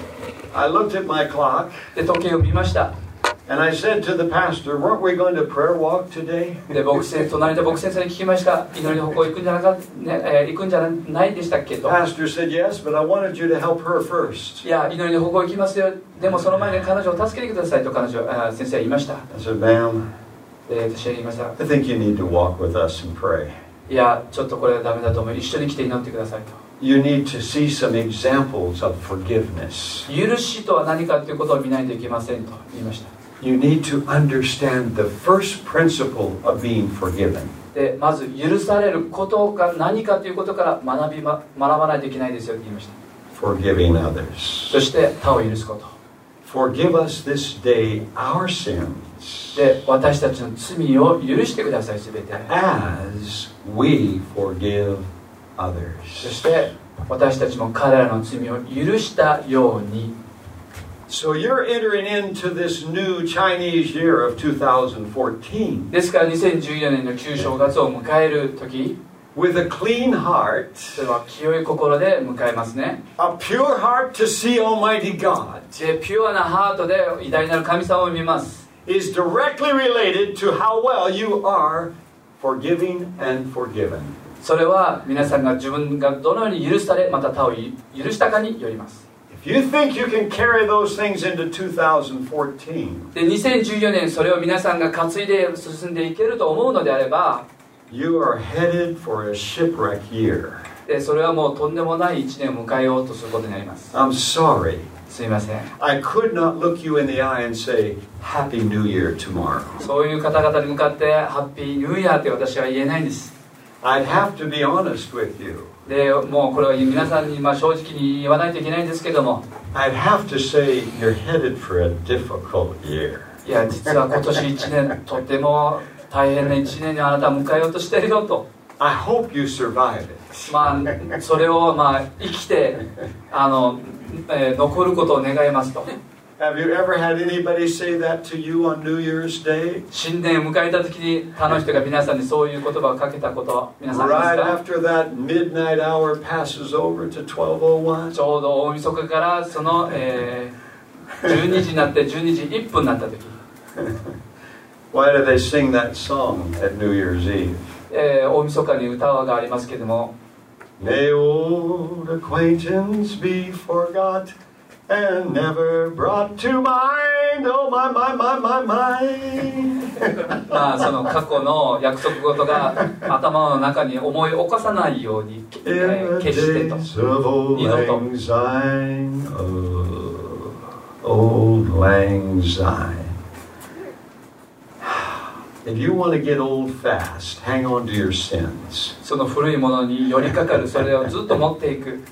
た I looked at my clock で時計を見ました And I said to the pastor, Weren't we going to prayer walk today? で僕先隣で僕先生に聞きました祈りの方向行くんじゃなか、ねえー行くんじゃないでしたっけと Pastor said, Yes, but I wanted you to help her first. いや祈りの方向行きますよでもその前に彼女を助けてくださいと彼女あ先生は言いました I said, Ma'am, で私は言いました I think you need to walk with us and pray. いやちょっとこれはダメだと思う一緒に来て祈ってくださいと You need to see some examples of forgiveness. 許しとは何かということを見ないといけませんと言いました You need to understand the first principle of being forgiven. でまず許されることが何かということから学び、ま、学ばないといけないですよと言いました Forgiving others. そして他を許すこと Forgive us this day our sins で私たちの罪を許してください全て as we forgive そ others. して私たちも彼らの罪を許したように So you're entering into this new Chinese year of 2014ですから2014年の旧正月を迎える時 with a clean heart, それは清い心で迎えますね a pure heart to see Almighty God でピュアなハートで偉大なる神様を見ます is directly related to how well you are forgiving and forgiven. それは皆さんが自分がどのように許されまた他を許したかによります If you think you can carry those things into 2014, で2014年それを皆さんが担いで進んでいけると思うのであれば you are headed for a shipwreck year. でそれはもうとんでもない1年を迎えようとすることになります I'm sorry. すいません I could not look you in the eye and say, Happy New Year tomorrow. そういう方々に向かってハッピーニューイヤーって私は言えないんです I'd have to be honest with you. でもうこれは皆さんにまあ正直に言わないといけないんですけども I'd have to say, You're headed for a difficult year. いや実は今年1年とても大変な1年にあなたは迎えようとしてるよと I hope you survive it. まあそれをまあ生きてあの、えー残ることを願いますと Have you ever had anybody say that to you on New Year's Day? 新年を迎えた時に他の人が皆さんにそういう言葉をかけたこと皆さんあ Right りますか after that midnight hour passes over to 1201. ちょうど大晦日からその、えー12時になって12時1分になった時、Why do they sing that song at New Year's Eve? えー大晦日に歌がありますけれども May old acquaintance be forgot and never brought to mind. Oh my my my my my. まあその過去の約束事が頭の中に思い起こさないように、えー決してと二度と oh, old Lang Syne. If you want to get old fast, hang on to your sins. その古いものに寄りかかるそれをずっと持っていく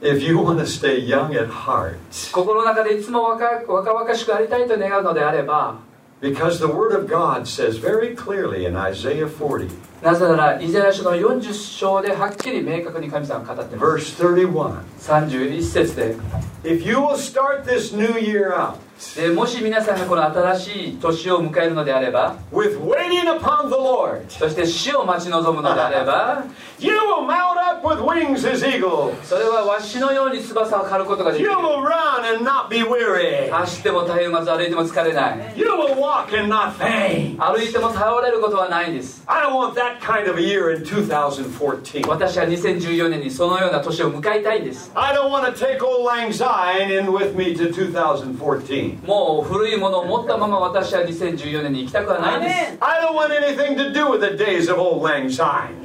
If you want to stay young at heart, 心の中でいつも若若々しくありたいと願うのであれば because the Word of God says very clearly in Isaiah 40, なぜならイザヤ書の40章ではっきり明確に神様が語っています verse 31. 31節で If you will start this new year out でもし皆さんがこの新しい年を迎えるのであれば with waiting upon the Lord, そして死を待ち望むのであれば you will mount up with wings as eagles. それはわしのように翼を張ることができ You る will run and not be weary. 走ってもたゆまず歩いても疲れない You will walk and not faint. 歩いても倒れることはないんです I don't want that kind of a year in 2014. 私は2014年にそのような年を迎えたいんです I don't want to take old Lang Syne in with me to 2014. もう古いものを持ったまま私は2014年に行きたくはないです。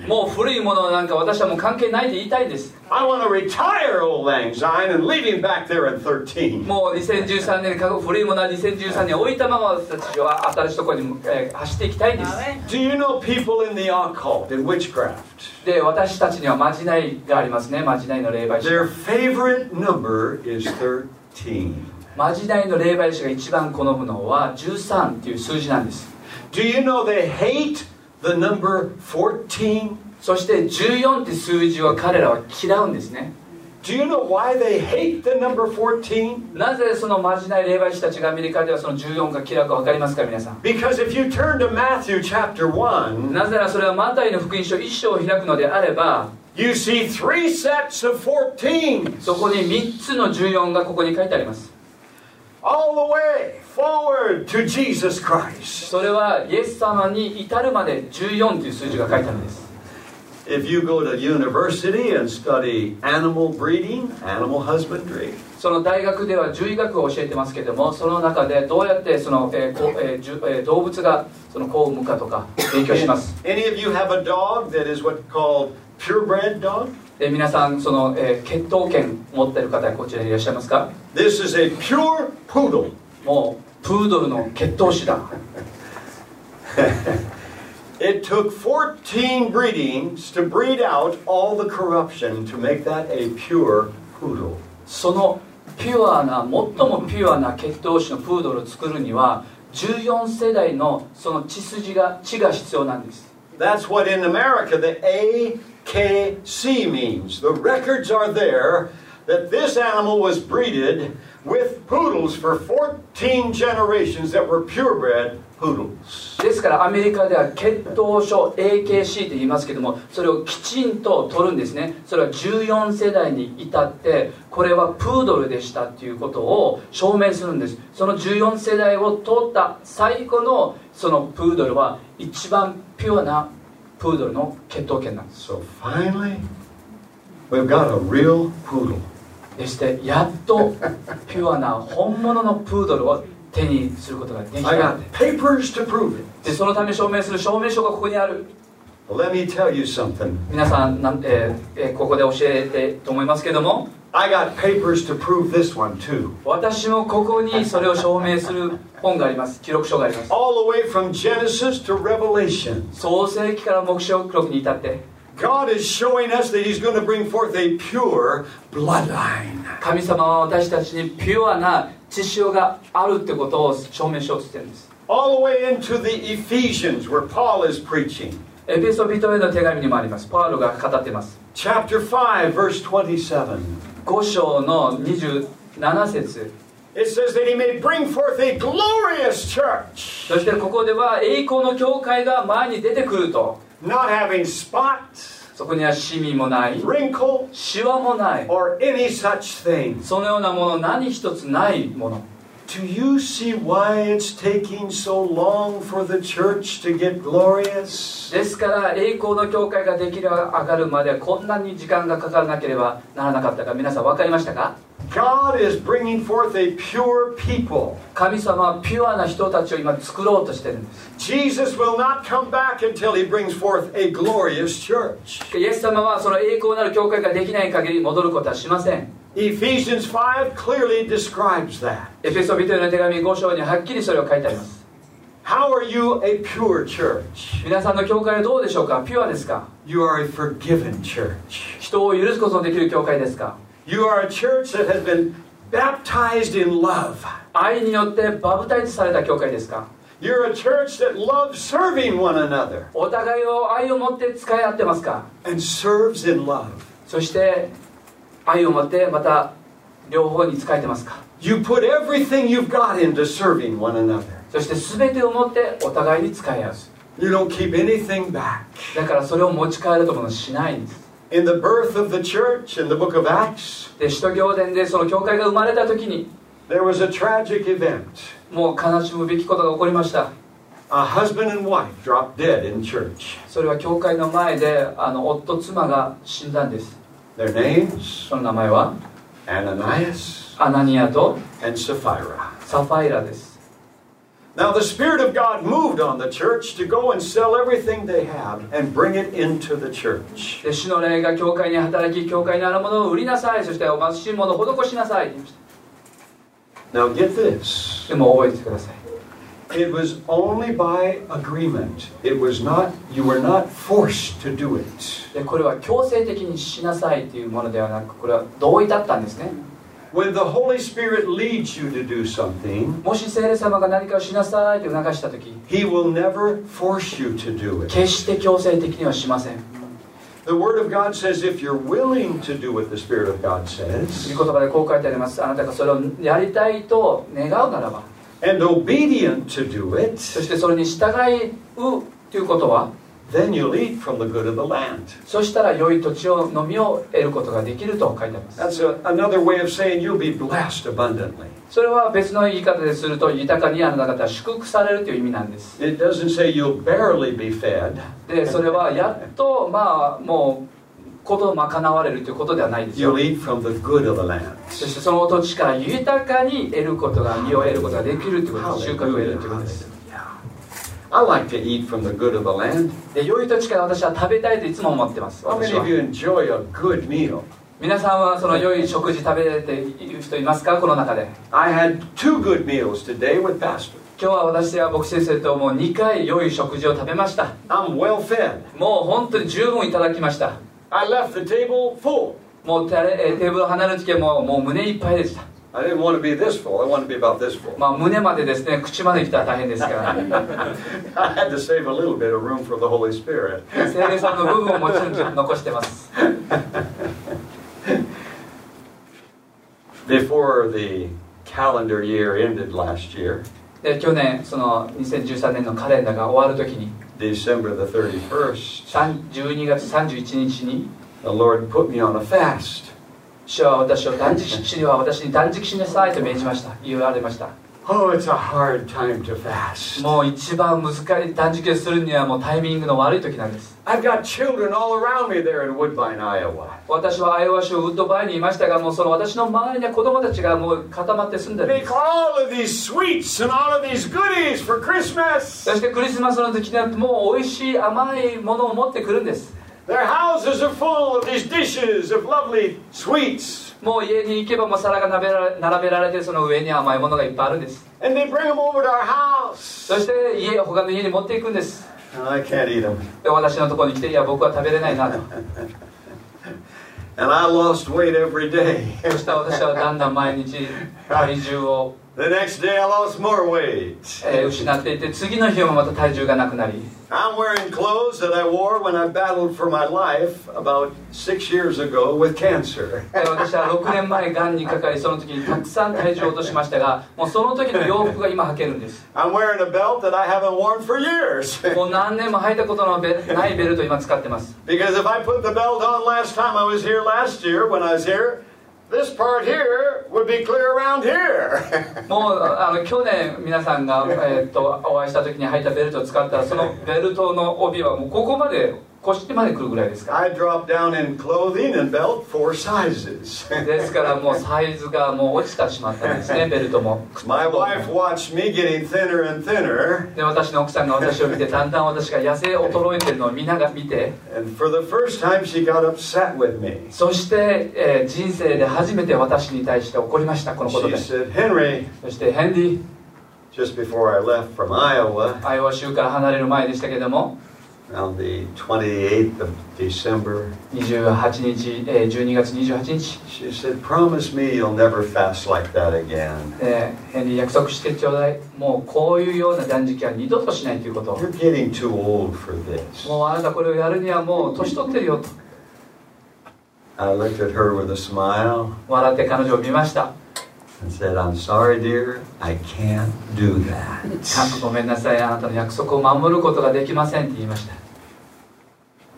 もう古いものなんか私はもう関係ないと言いたいです。もう2013年過去古いものは2013年置いたまま私たちは新しいところに走っていきたいです。で私たちにはまじないがありますね、まじないの霊媒師。まじないの霊媒師が一番好むのは13っていう数字なんです。Do you know they hate the number 14? そして14って数字を彼らは嫌うんですね。Do you know why they hate the number 14? なぜそのまじない霊媒師たちがアメリカではその14が嫌うか分かりますか皆さん？Because if you turn to Matthew chapter 1, なぜならそれはマタイの福音書1章を開くのであれば you see three sets of 14そこに3つの14がここに書いてあります all the way forward to Jesus Christ. それはイエス様に至るまで14という数字が書いてあるんです If you go to university and study animal breeding, animal husbandry, その大学では獣医学を教えてますけれどもその中でどうやってその、えーこえー動物がその子を産むかとか勉強します any of you have a dog that is what's called purebred dog? で皆さんその、えー血統権持ってる方こちらにいらっしゃいますか This is a pure poodle. もうプードルの血統種だ It took 14 breedings to breed out all the corruption to make that a pure poodle. そのピュアな最もピュアな血統種のプードルを作るには14世代のその血筋が血が必要なんです That's what in America the KC means. The records are there that this animal was breeded with poodles for 14 generations that were purebred poodles. ですからアメリカでは血統書 AKC と言いますけどもそれをきちんと取るんですねそれは14世代に至ってこれはプードルでしたっていうことを証明するんですその14世代を通った最後のそのプードルは一番ピュアなプードルの血統圏なんです So finally, we've got a real poodle. でしてやっとピュアな本物のプードルを手にすることができた papers to prove it. でそのため証明する証明書がここにある let me tell you something. 皆さんなん、えーえーここで教えてと思いますけども I got papers to prove this one too. 私もここにそれを証明する本があります記録書があります All the way from Genesis to Revelation. 創世記から目標記録に至って God is showing us that He's going to bring forth a pure bloodline. 神様は私たちにピュアな血潮があるってことを証明しようとしてるんです All the way into the Ephesians where Paul is preaching. エペソビトへの手紙にもありますパウロが語っています Chapter 5, verse 27. 5章の27節 It says that he may bring forth a glorious church, そしてここでは栄光の教会が前に出てくると not having spot, そこにはシミもない wrinkle, シワもない or any such thing. そのようなもの何一つないもの Do you see why it's taking so long for the church to get glorious? ですから栄光の教会ができる上がるまでこんなに時間がかからなければならなかったか皆さん分かりましたか God is bringing forth a pure people. 神様はピュアな人たちを今作ろうとしてるんです Jesus will not come back until he brings forth a glorious church. イエス様はその栄光なる教会ができない限り戻ることはしません Ephesians 5 clearly describes that. エペソビトへの手紙5章にはっきりそれを書いてあります How are you a pure church? 皆さんの教会はどうでしょうかピュアですか You are a forgiven church. 人を許すことのできる教会ですか You are a church that has been baptized in love. 愛によってバブタイズされた教会ですか You're a church that loves serving one another お互いを愛を持って使い合ってますか and serves in love. そして 愛を持ってまた両方に使えてますか You put everything you've got into serving one another. そして全てを持ってお互いに使い合う You don't keep anything back. だからそれを持ち帰るとものしないんです In the birth of the church in the book of Acts, で使徒行伝でその教会が生まれた時に there was a tragic event. もう悲しむべきことが起こりました A husband and wife dropped dead in church. それは教会の前であの夫妻が死んだんです Their names その名前は Ananias アナニアと and Sapphira. サファイラです Now, the Spirit of God moved on the church to go and sell everything they have and bring it into the church. で主の霊が教会に働き教会にあるものを売りなさいそしてお貧しいものを施しなさいと言いました Now, get this. でも覚えてください It was only by agreement. It was not, you were not forced to do it. でこれは強制的にしなさいというものではなくこれは同意だったんですね When the Holy Spirit leads you to do something, もし聖霊様が何かをしなさいと促した時 He will never force you to do it. 決して強制的にはしません The Word of God says if you're willing to do what the Spirit of God 御 says 言葉でこう書いてありますあなたがそれをやりたいと願うならばそしてそれに従いうということは？そしたら良い土地を飲みを得ることができると書いてます。それは別の言い方ですると豊かにあなた方は祝福されるという意味なんです。でそれはやっとまあもう。ことを賄われるということではないですよ You'll eat from the good of the land. そしてその土地から豊かに得ることが身を得ることができるということです収穫を得るということです I like to eat from the good of the land. で良い土地から私は食べたいといつも思ってます How 私 many は of you enjoy a good meal? 皆さんはその良い食事食べている人いますか？この中で I had two good meals today with Pastor. 今日は私は牧師先生ともう2回良い食事を食べました I'm well fed. もう本当に十分いただきました I left the table full. もうテーブルを離れる時はもうもう胸いっぱいでした I didn't want to be this full. I wanted to be about this full. まあ胸までですね口まで来たら大変ですから I had to save a little bit of room for the Holy Spirit. 聖霊さんの部分をもちろん残してます Before the calendar year ended last year, で去年その2013年のカレンダーが終わる時に December the 31st, 3 12月31日に the Lord put me on a fast. 主は私を断食主には私に断食しなさいと命じました言われましたもう一番難しい断食をするにはもうタイミングの悪い時なんです。私はアイオワ州ウッドバイにいましたが、もうその私の周りには子供たちがもう固まって住んでる。そしてクリスマスの時にはもう美味しい甘いものを持ってくるんです。Their houses are full of these dishes of lovely sweets. もう家に行けばもう皿が並べられ並べられてその上に甘いものがいっぱいあるんです And they bring them over to our house. そして家他の家に持っていくんです I can't eat them. で私のところに来ていや僕は食べれないなと And I lost weight every day. そしたら私はだんだん毎日体重を、The next day I lost more weight. えー失っていって次の日もまた体重がなくなり I'm wearing clothes that I wore when I battled for my life about six years ago with cancer. *laughs* で私は6年前がんにかかりその時にたくさん体重を落としましたがもうその時の洋服が今履けるんです I'm wearing a belt that I haven't worn for years. *laughs* もう何年も履いたことのベないベルトを今使ってます because if I put the belt on last time I was here last year, when I was here, This part here would be clear around here. *laughs* もうあの去年皆さんが、えーっとお会いした時に履いたベルトを使ったらそのベルトの帯はもうここまで腰まで来るぐらいですか？*laughs* ですからもうサイズがもう落ちてしまったんですね *laughs* ベルトも。で私の奥さんが私を見てだんだん私が痩せ衰えてるのを皆が見て。そして、えー、人生で初めて私に対して怒りましたこのことそしてヘンリーアイオワ州から離れる前でしたけども on the 28th of December, 28日、えー12月28日、she said, Promise me you'll never fast like that again. えーヘンリー約束してちょうだいもうこういうような断食は二度としないということを You're getting too old for this. もうあなたこれをやるにはもう年取ってるよと I looked at her with a smile 笑って彼女を見ました and said, I'm sorry, dear, I can't do that. ごめんなさいあなたの約束を守ることができませんって言いました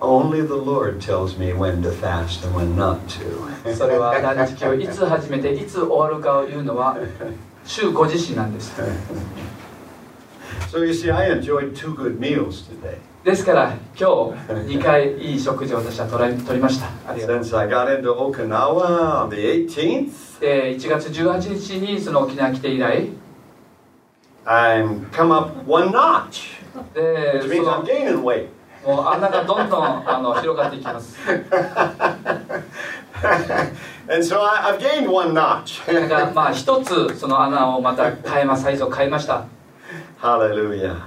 Only the Lord tells me when to fast and when not to. それは断食をいつ始めていつ終わるかを言うのは主ご自身なんです So you see, I enjoyed two good meals today. ですから今日2回いい食事を私は取りました Since I got into Okinawa on the 18th, で1月18日にその沖縄来て以来 I'm come up one notch, で which そ means の I'm gaining weight. もう穴がどんどんあの広がっていきます And so I, I've gained one notch. だからまあ一つその穴をまた変えまサイズを変えました Hallelujah.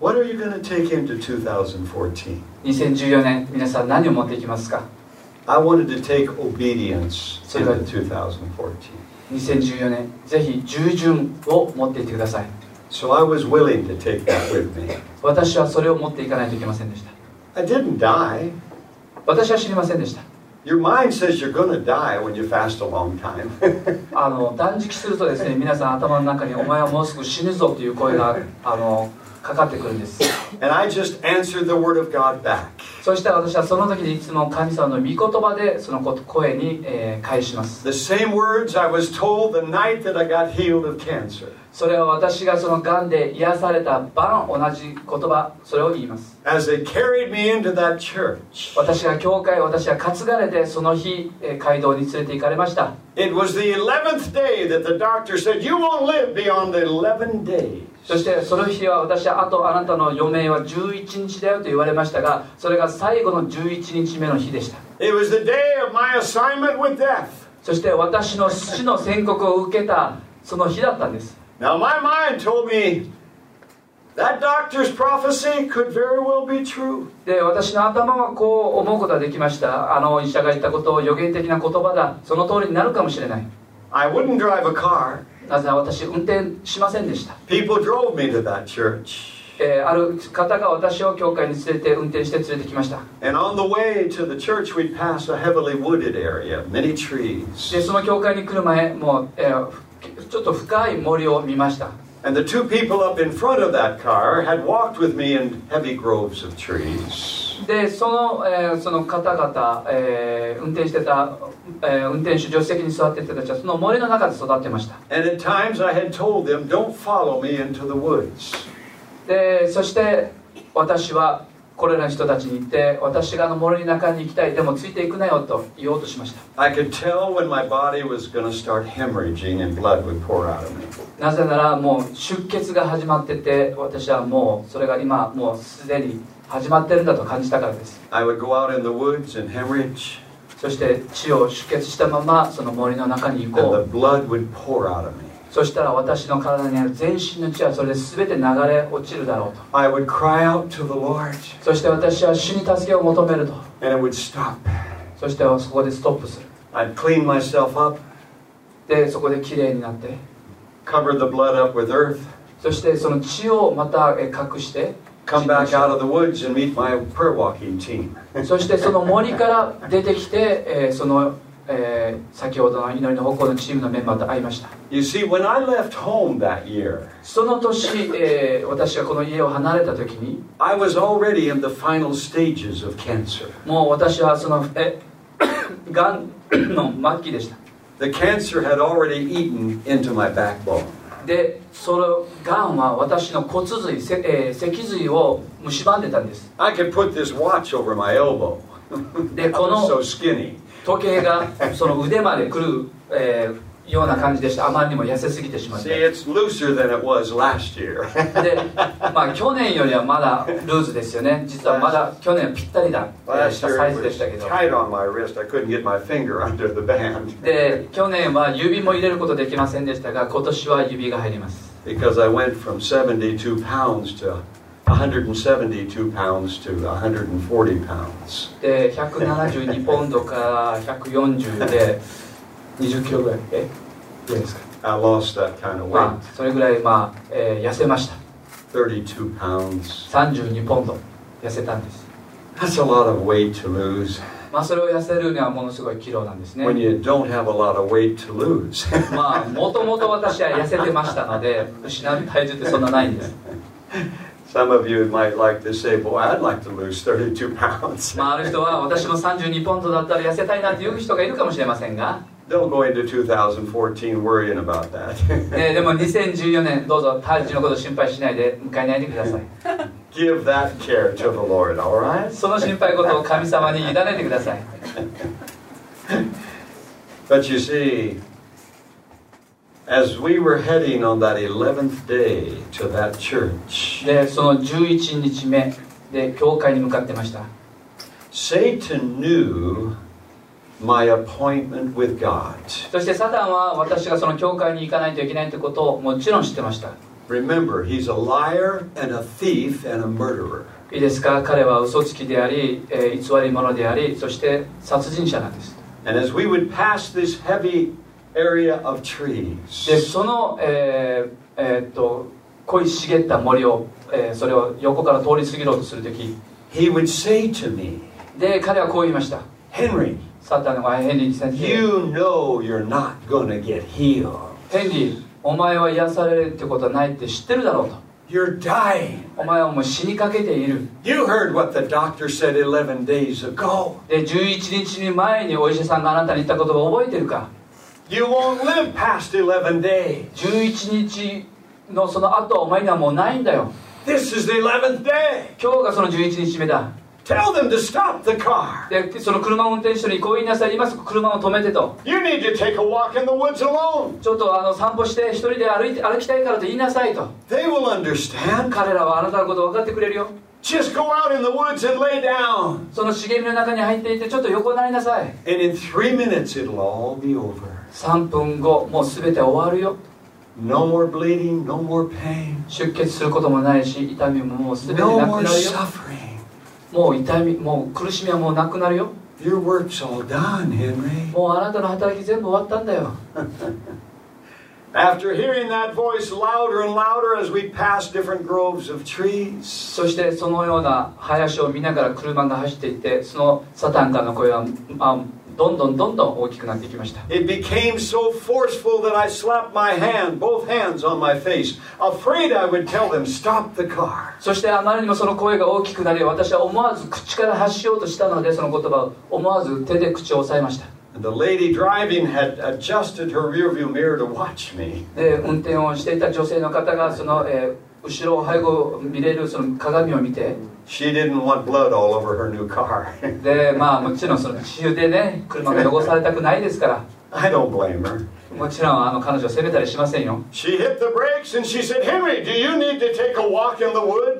What are you going to take into 2014? 2014年皆さん何を持っていきますか I wanted to take obedience into that- 2014. 2014年ぜひ従順を持っていってください So I was willing to take that with me. 私はそれを持っていかないといけませんでした I didn't die. 私は知りませんでした Your mind says you're going to die when you fast a long time. あの断食するとですね皆さん頭の中に「お前はもうすぐ死ぬぞ」という声があのかかってくるんです and I just answered the word of God back. そして私はその時にいつも神様の御言葉でその声に、えー返します The same words I was told the night that I got healed of cancer. それは私がその癌で癒された晩同じ言葉それを言います As they carried me into that church, 私が教会私は担がれてその日、えー街道に連れて行かれました it was the 11th day that the doctor said, You won't live beyond 11 days. そしてその日は私はあとあなたの余命は11日だよと言われましたがそれが最後の11日目の日でした.そして私の死の宣告を受けたその日だったんです Now, my mind told me that doctor's prophecy could very well be true. で私の頭はこう思うことができましたあの医者が言ったことを予言的な言葉だその通りになるかもしれない I wouldn't drive a car. なぜ私運転しませんでした。ええ、ある方が私を教会に連れて運転して連れてきました。でその教会に来る前、もう、えー、ちょっと深い森を見ました。And the two people up in front of that car had walked with me in heavy groves of trees. でその,、えーその方々、えー運転してた、えー運転手助手席に座ってる人たちはその森の中で育ってました And at times I had told them, Don't follow me into the woods. でそして私は これらの人たちに言って私がの森の中に行きたいでもついていくなよと言おうとしました。なぜならもう出血が始まってて私はもうそれが今もうすでに始まってるんだと感じたからです。そして血を出血したままその森の中に行こう。そしたら私の体にある全身の血はそれで全て流れ落ちるだろうと I would cry out to the Lord, そして私は主に助けを求めると and it would stop. そしてそこでストップする I'd clean myself up, でそこできれいになって cover the blood up with earth, そしてその血をまたえー隠して come back out of the woods and meet my prayer walking team. そしてその森から出てきて、えーその、えー先ほどの祈りの方向のチームのメンバーと会いました You see, when I left home that year, その年、えー私がこの家を離れた時に I was already in the final stages of cancer. もう私はそのえがんの末期でした The cancer had already eaten into my backbone. でそのがんは私の骨髄、せえー脊髄を蝕んでたんです I could put this watch over my elbow. でこの so skinny. 時計がその腕までくる、えー、ような感じでした。あまりにも痩せすぎてしまって。See, *laughs* で、まあ、去年よりはまだルーズですよね。実はまだ去年ぴったりだサイズでしたけど。で去年は指も入れることできませんでしたが今年は指が入ります。172 pounds to 140 pounds. で172ポンドから140で20キロぐらいえどうですか I lost that kind of ま weight. あそれぐらいまあ、えー痩せました32 pounds. 32ポンド痩せたんです That's a lot of weight to lose まあそれを痩せるにはものすごいキロなんですね when you don't have a lot of weight to lose. まあもともと私は痩せてましたので失う体重ってそんなないんです Some of you might like to say, Boy, I'd like to lose 32 *laughs* pounds. ま*laughs* あある人は私も32ポンドだったら痩せたいなっていう人がいるかもしれませんが Don't go into 2014 worrying about that. *laughs* えーでも2014年どうぞ体重のこと心配しないで迎えないでください Give that care to the Lord, all right? その心配事を神様に委ねてください But you see, as we were heading on that 11th day to that church, でその11日目で教会に向かってました Satan knew my appointment with God. そしてサタンは私がその教会に行かないといけないということをもちろん知ってました Remember, he's a liar and a thief and a murderer. いいですか彼は嘘つきであり、えー偽り者でありそして殺人者なんです And as we would pass this heavy area of で trees, その、えーえーっと恋茂った森を、えーそれを横から通り過ぎろうとするとき he would say to me, で彼はこう言いました。Henry, サタンがヘンリー先生。you know you're not to get healed. ヘンリーお前は癒されるってことはないって知ってるだろうと。You're dying. お前はもう死にかけている。You heard what the doctor said 11 days ago. で11日に前にお医者さんがあなたに言ったことを覚えてるか You won't live past 11 days. 11日のその後はお前にはもうないんだよ This is the 11th day. 今日がその11日目だ Tell them to stop the car. でその車を運転手にこう言いなさい今すぐ車を止めてと You need to take a walk in the woods alone. ちょっとあの散歩して一人で歩いて歩きたいからと言いなさいと They will understand. 彼らはあなたのことを分かってくれるよ Just go out in the woods and lay down. その茂みの中に入っていてちょっと横になりなさい And in three minutes, it'll all be over. 3分後もう全て終わるよ No more bleeding, no more pain, 出血することもないし痛みももう全てな no く more なるよ suffering. もう痛みもう苦しみはもうなくなるよ Your work's all done, Henry. もうあなたの働き全部終わったんだよ After hearing that voice louder and louder as we passed different groves of trees, そしてそのような林を見ながら車が走っていってそのサタンからの声はあどんどんどんどん大きくなってきました it became so forceful that I slapped my hand, both hands on my face, afraid I would tell them, stop the car. そしてあまりにもその声が大きくなり私は思わず口から発しようとしたのでその言葉を思わず手で口を押さえました the lady driving had adjusted her rearview mirror to watch me. で運転をしていた女性の方がその、えー後ろ背後見れるその鏡を見て。で、まあもちろんその血でね、車が汚されたくないですから。*laughs* もちろんあの彼女を責めたりしませんよ。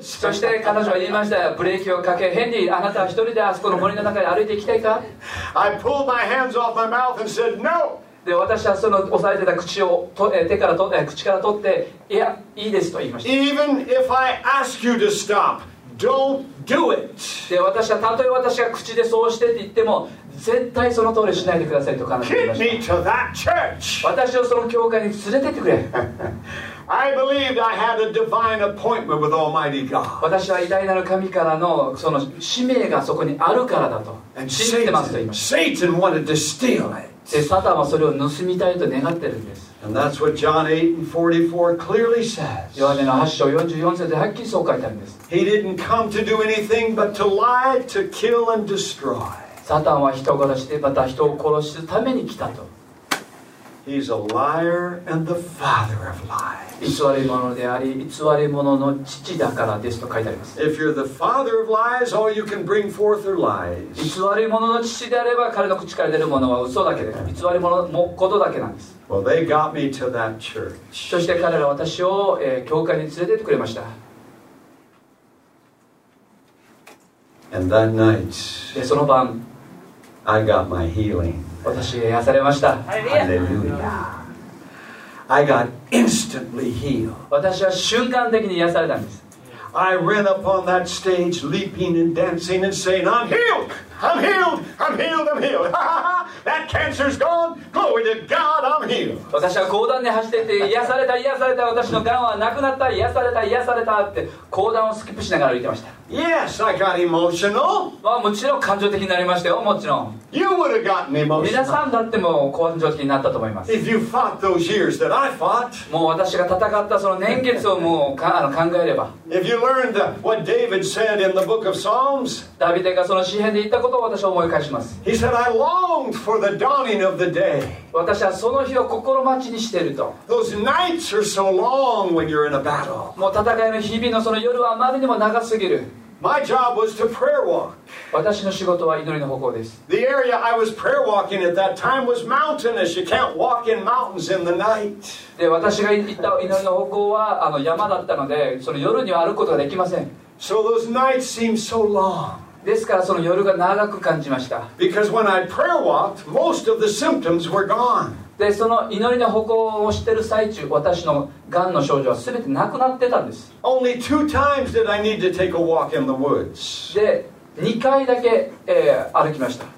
そして彼女は言いました、ブレーキをかけ、ヘンリー、あなたは一人であそこの森の中に歩いていきたいか？I pull my hands off my mouth and said, no! で私はその押さえてた口をとえー手からとえー口から取っていやいいですと言いました Even if I ask you to stop, don't do it. で私はたとえ私が口でそうしてって言っても絶対その通りしないでくださいと彼女に言いました.私をその教会に連れてってくれ I believed I had a divine appointment with Almighty God. 私は偉大なる神からのその使命がそこにあるからだと信じてますと言いました Satan wanted to steal it. でサタンはそれを盗みたいと願ってるんです And that's what John 8 and 44 clearly says. ヨハネの8章44節ではっきりそう書いてあるんです He didn't come to do anything but to lie, to kill, and destroy. サタンは人を殺してまた人を殺すために来たと He's a liar and the father of lies. 偽り者であり偽り者の父だからですと書いてあります If you're the father of lies, all you can bring forth are 偽 lies. り者の父であれば彼の口から出るものは嘘だけで偽り者のことだけなんです Well, they got me to that church. そして彼らは私を、えー教会に連れてってくれました And that night, でその晩 I got my healing. 私癒されました Hallelujah. I got instantly healed. 私は瞬間的に癒されたんです I ran up on that stage, leaping and dancing and saying, I'm healed! I'm healed! I'm healed! I'm healed! that cancer's gone! Glory to God, I'm healed! 私は講談で走ってって癒された癒された私のがんはなくなった癒された癒されたって講談をスキップしながら歩いてました Yes, I got emotional. まあもちろん感情的になりましたよもちろん You would have gotten 皆 emotional さんだってもう感情的になったと思います if you fought those years that I fought. もう私が戦ったその年月をもうかあの考えれば If you learned uh, what David said in the book of Psalms, ダビデがその詩篇で言ったことを私は思い返します he said, I longed for the dawning of the day. 私はその日を心待ちにしていると Those nights are so long when you're in a battle. もう戦いの日々のその夜はあまりにも長すぎる My job was to prayer walk. 私の仕事は祈りの方向です The area I was prayer walking at that time was mountainous. You can't walk in mountains in the night. で私が行った祈りの方向はあの山だったのでその夜には歩くことができません So those nights seemed so long. ですからその夜が長く感じました。で、その祈りの歩行をしている最中、私のがんの症状は全てなくなってたんです。で、2回だけ、えー、歩きました。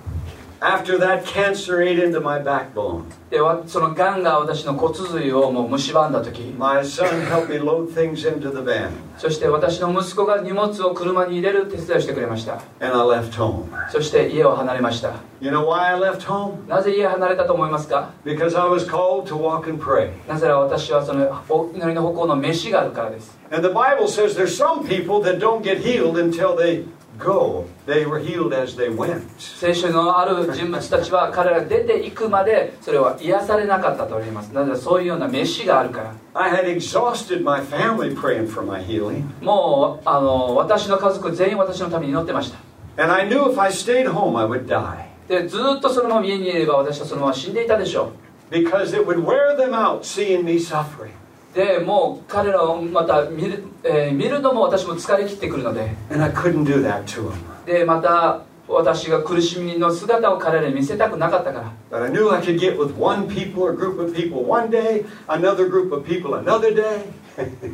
After that, cancer ate into my backbone. でわそのがんが私の骨髄をもう蝕んだ時 My son helped me load things into the van. そして私の息子が荷物を車に入れる手伝いをしてくれました And I left home. そして家を離れました You know why I left home? なぜ家を離れたと思いますか Because I was called to walk and pray. なぜなら私はそのお祈りの方向の飯があるからです And the Bible says there's some people that don't get healed until they go. They were healed as they went. 聖書のある人物たちは彼らが出ていくまでそれは癒されなかったと言いますなぜそういうような飯があるから I had exhausted my family praying for my healing. もうあの私の家族全員私のために祈ってました And I knew if I stayed home, I would die. でずっとそのまま家にいれば私はそのまま死んでいたでしょ Because it would wear them out seeing me suffering. うでもう彼らをまた見る,、えー見るのも私も疲れ切ってくるので And I couldn't do that to them. でまた私が苦しみの姿を彼らに見せたくなかったから But I knew I could get with one people or group of people one day, another group of people another day.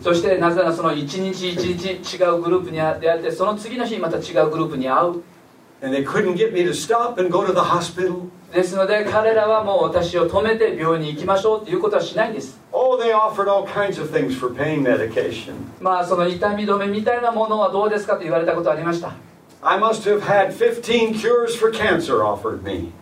そしてなぜならその一日一日違うグループに出会ってその次の日また違うグループに会うですので彼らはもう私を止めて病院に行きましょうということはしないんです。痛み止めみたいなものはどうですかと言われたことありました。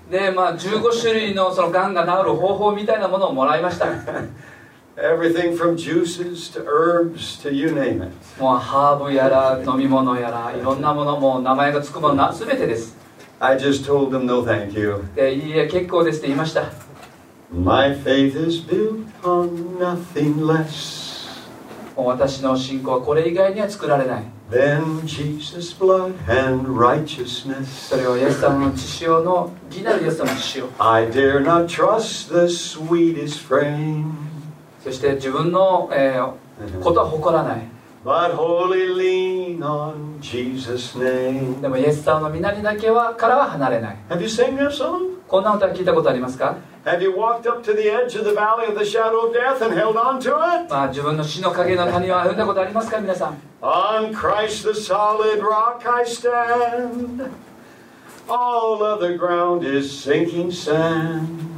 で、まあ、15種類の,そのがんが治る方法みたいなものをもらいました。*laughs* Everything from juices to herbs to you name it. もうハーブやら飲み物やらいろんなものもう名前がつくものな全てです I just told them no thank you. でいいえ結構ですって言いました My faith is built on nothing less もう私の信仰はこれ以外には作られない than Jesus' blood and righteousness. それをイエス様の血潮の義なるイエス様の血潮 I dare not trust the sweetest frame, そして自分の、えーことは誇らない but wholly lean on Jesus' name. でもイエス様の皆にだけはからは離れない Have you sang that song? こんな歌聞いたことありますか Have you walked up to the edge of the valley of the shadow of death and held on to it? まあ自分の死の影の谷を歩んだことありますか皆さん On Christ the solid rock I stand. All other ground is sinking sand.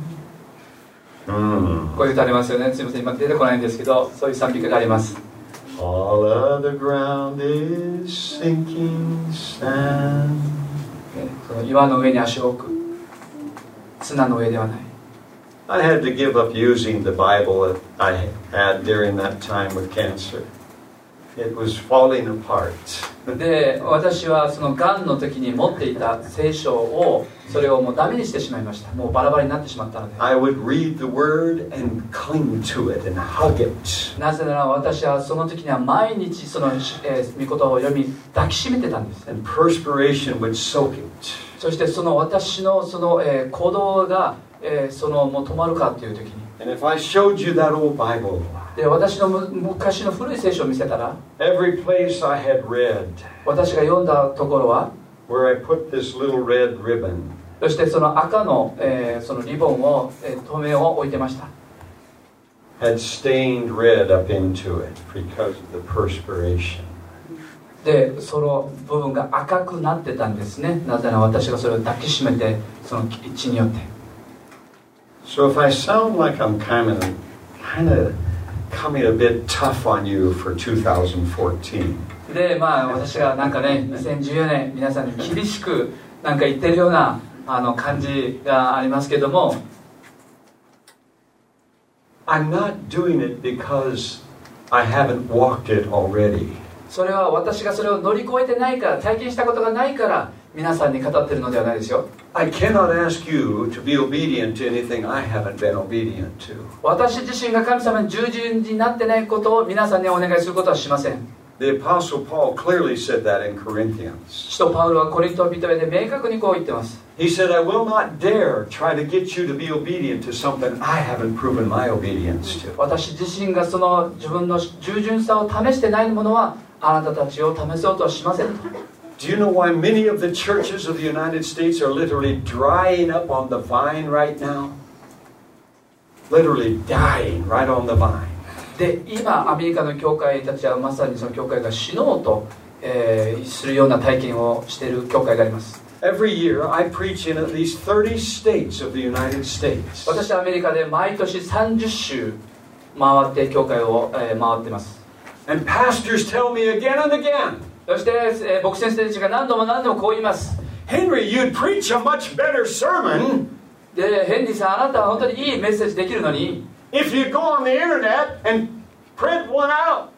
Hmm. こういう歌ありますよねすいません今出てこないんですけどそういう賛美歌があります All other ground is sinking sand. ねその岩の上に足を置く砂の上ではない I had to give up using the Bible that I had during that time with cancer. It was falling apart. で私はそのがんの時に持っていた聖書をそれをもうダメにしてしまいましたもうバラバラになってしまったので I would read the Word and cling to it and hug it. なぜなら私はその時には毎日その、えー、御言葉を読み抱きしめてたんですね And perspiration would soak it. そしてその私のその、えー鼓動が、えーそのもう止まるかっていう時に And if I showed you that old Bible, で私のむ昔の古い聖書を見せたら every place I had read 私が読んだところは where I put this little red ribbon そしてその赤の,、えーそのリボンを、えー留めを置いてました had stained red up into it because of the perspiration. でその部分が赤くなってたんですねなぜなら私がそれを抱きしめてその血によって So if I sound like I'm kind of, kind of coming a bit tough on you for 2014, でまあ私がなんかね2014年皆さんに厳しくなんか言ってるようなあの感じがありますけども I'm not doing it because I haven't walked it already. それは私がそれを乗り越えてないから体験したことがないから皆さんに語ってるのではないですよ I cannot ask you to be obedient to anything I haven't been obedient to. 私自身が神様に従順になってないことを皆さんにお願いすることはしません The Apostle Paul clearly said that in Corinthians. 使徒パウロはコリント人へで明確にこう言ってます He said, I will not dare try to get you to be obedient to something I haven't proven my obedience to. 私自身がその自分の従順さを試してないものはあなたたちを試そうとはしませんと Do you know why many of the churches of the United States are literally drying up on the vine right now? Literally dying right on the vine. で今アメリカの教会たちはまさにその教会が死のうと、えーするような体験をしている教会があります Every year, I preach in at least 30 states of the United States. 私はアメリカで毎年30週回って教会を、えー回ってます And pastors tell me again and again そして、えー牧先生たちが何度も何度もこう言います Henry, you'd preach a much better sermon でヘンリーさんあなたは本当にいいメッセージできるのに if you'd go on the internet and print one out.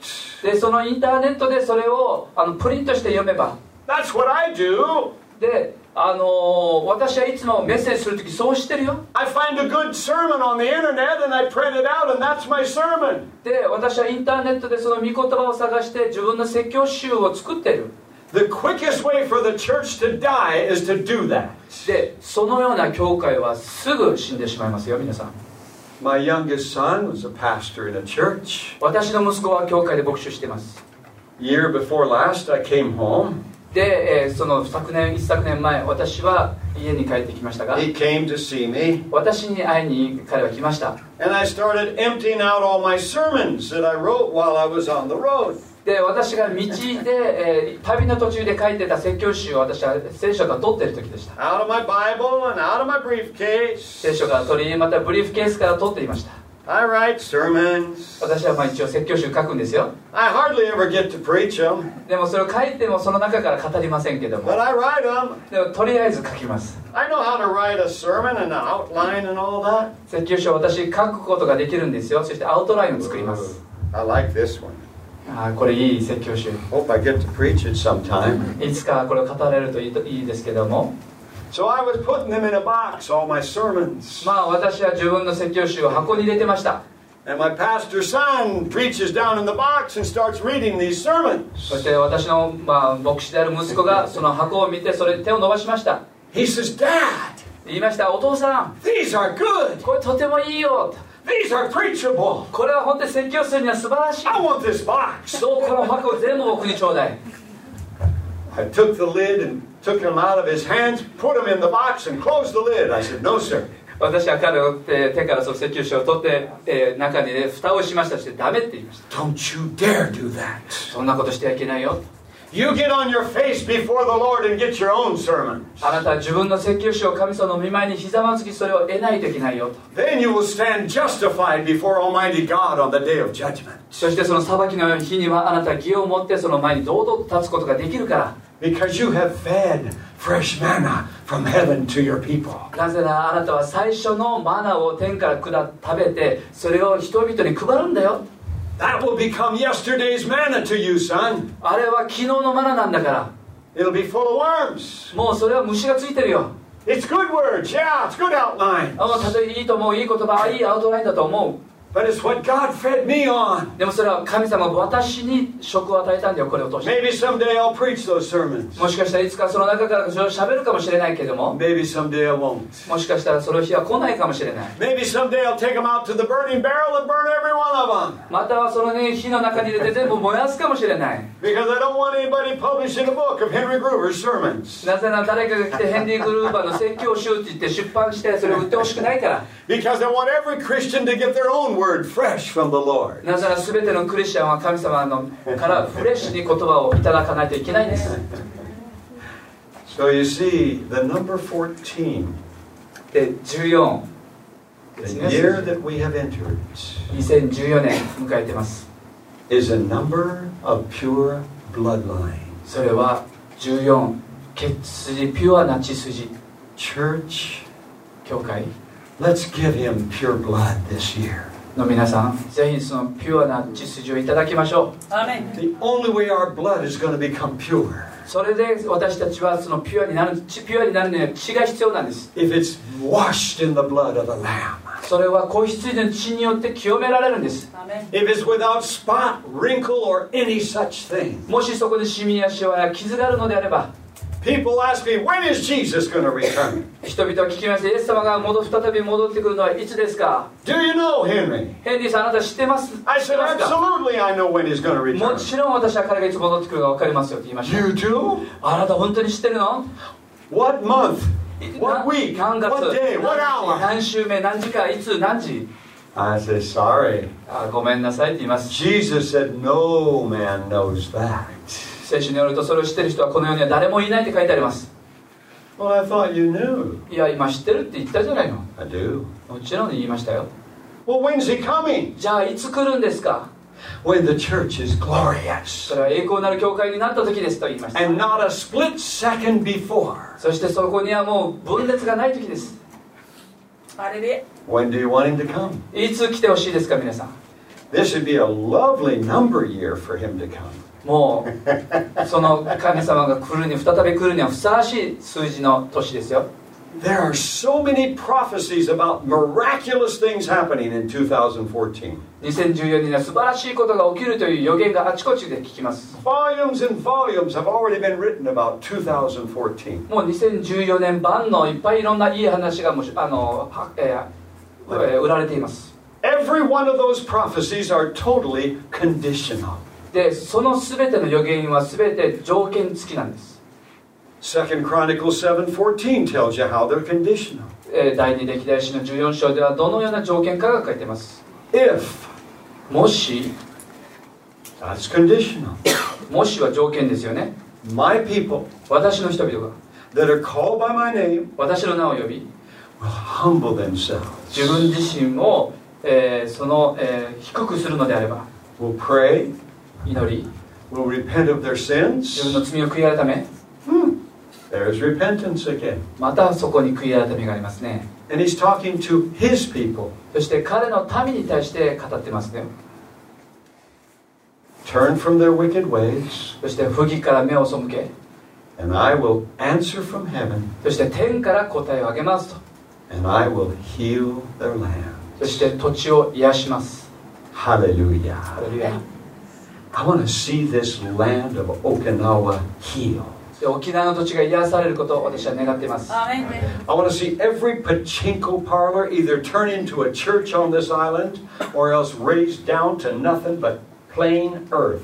でそのインターネットでそれをあのプリントして読めば That's what I do. であのー私はいつもメッセージするときそうしてるよ I find a good sermon on the internet and I print it out, and that's my sermon. で私はインターネットでその御言葉を探して自分の説教集を作ってる The quickest way for the church to die is to do that. でそのような教会はすぐ死んでしまいますよ皆さん My youngest son was a pastor in a church. 私の息子は教会で牧師しています Year before last, I came home. で、えー、その昨年一昨年前私は家に帰ってきましたが私に会いに彼は来ました。で私が道で、えー、旅の途中で書いてた説教集を私は聖書がら取ってる時でした。聖書から取りまたブリーフケースから取っていました。I write sermon 私はまあ一応説教集書くんですよ。でもそれを書いてもその中から語りませんけども。でもとりあえず書きます。説教書を私書くことができるんですよ。そしてアウトラインを作ります。ああこれいい説教集。いつかこれを語れるといい,といいですけども。まあ私は自分の説教集を箱に入れてました。そして私の、まあ、牧師である息子がその箱を見てそれ手を伸ばしました。言いましたお父さんこれとてもいいよ。これは本当に説教すには素晴らしい。そうこの箱全部僕にちょうだい。I took the lid and took him out of his hands, put him in the box, and closed the lid. I said, No, sir. 私は彼をえー手からその説教書を取って、えー中に、ね、蓋をしましたしてダメって言いました Don't you dare do that. そんなことしてはいけないよ You get on your face before the Lord and get your own sermons. あなたは自分の説教書を神様の見舞いにひざまずきそれを得ないといけないよと Then you will stand justified before Almighty God on the day of judgment. そしてその裁きの日にはあなたは義を持ってその前に堂々と立つことができるから Because you have fed fresh manna from heaven to your people. なぜならあなたは最初のマナを天から下食べてそれを人々に配るんだよ That will become yesterday's manna to you, son. あれは昨日のマナなんだから It'll be full of worms. もうそれは虫がついてるよ It's good words, yeah, it's good outline. あたとえいいと思ういい言葉いいアウトラインだと思うでもそれは神様が私に食を与えたんでよこれを通して。Maybe someday I'll preach those sermons. もしかしたらいつかその中からそれを喋るかもしれないけども。Maybe someday I won't. もしかしたらその日は来ないかもしれない。またはそのね火の中に入れて全部燃やすかもしれない。なぜなら誰かが来てヘンリー・グルーバーの説教集って言って出版してそれを売ってほしくないから。Word fresh from the Lord. なぜなら全てのクリスチャンは神様のからフレッシュに言葉をいただかないといけないんです So you see, the number 14, で14 the year that we have entered, 2014年迎えてます is a number of pure bloodline. それは14血筋ピュアな血筋 Church, 教会 let's give him pure blood this year. の皆さんぜひそのピュアな血筋をいただきましょう The only way our blood is going to become pure それで私たちはそのピュアになる血ピュアになるには血が必要なんです if it's washed in the blood of the Lamb. それは子羊の血によって清められるんです If it's without spot, wrinkle, or any such thing. もしそこでシミやシワや傷があるのであれば People ask me, when is Jesus going to return? 人々は聞きましたイエス様が戻再び戻ってくるのはいつですか Do you know, Henry? ヘンリーさんあなた知ってます知 I said, absolutely, I know when he's going to も return. ちろん私は彼がいつ戻ってくるか分かりますよって言いました You too? あなた本当に知ってるの What month? な What week? 何月 What day? What 何 hour? 何週目何時間いつ何時 I said, sorry. あごめんなさいって言います Jesus said, no man knows that. 聖書によるとそれを知ってる人はこの世には誰もいないって書いてあります Well, I thought you knew. いや今知ってるって言ったじゃないの I do. もちろん言いましたよ Well, when's he coming? じゃあいつ来るんですか When the church is glorious. それは栄光なる教会になった時ですと言いました And not a split second before. そしてそこにはもう分裂がない時です。When do you want him to come? いつ来てほしいですか、皆さん。This would be a lovely number year for him to come. もう、その神様が来るに、再び来るにはふさわしい数字の年ですよ。There are so many prophecies about miraculous things happening in 2014. 2014年には素晴らしいことが起きるという予言があちこちで聞きます。Volumes and volumes have already been written about 2014. もう2014年版のいっぱいいろんないい話がもしあの、えー売られています。Every one of those prophecies are totally conditional. で、その全ての予言は全て条件付きなんです。Second Chronicles 7:14 tells you how they're conditional. えー第二歴代史の14章ではどのような条件かが書いています。If もし、that's conditional. もしは条件ですよね。My people 私の人々が that are called by my name 私の名を呼び will humble themselves. 自分自身を、えーその、えー低くするのであれば Will pray, 祈り will repent of their 自分 sins. の罪を悔い改め There's repentance again. またそこに悔い改めがありますね And he's talking to his people. そして彼の民に対して語ってますね Turn from their wicked ways, そして不義から目を背け and I will answer from heaven, そして天から答えをあげますと and I will heal their land. そして土地を癒します Hallelujah. ハレルヤ I want to see this land of Okinawa healed. で沖縄の土地が癒されることを私は願っています Amen. I want to see every pachinko parlor either turn into a church on this island or else raised down to nothing but plain earth.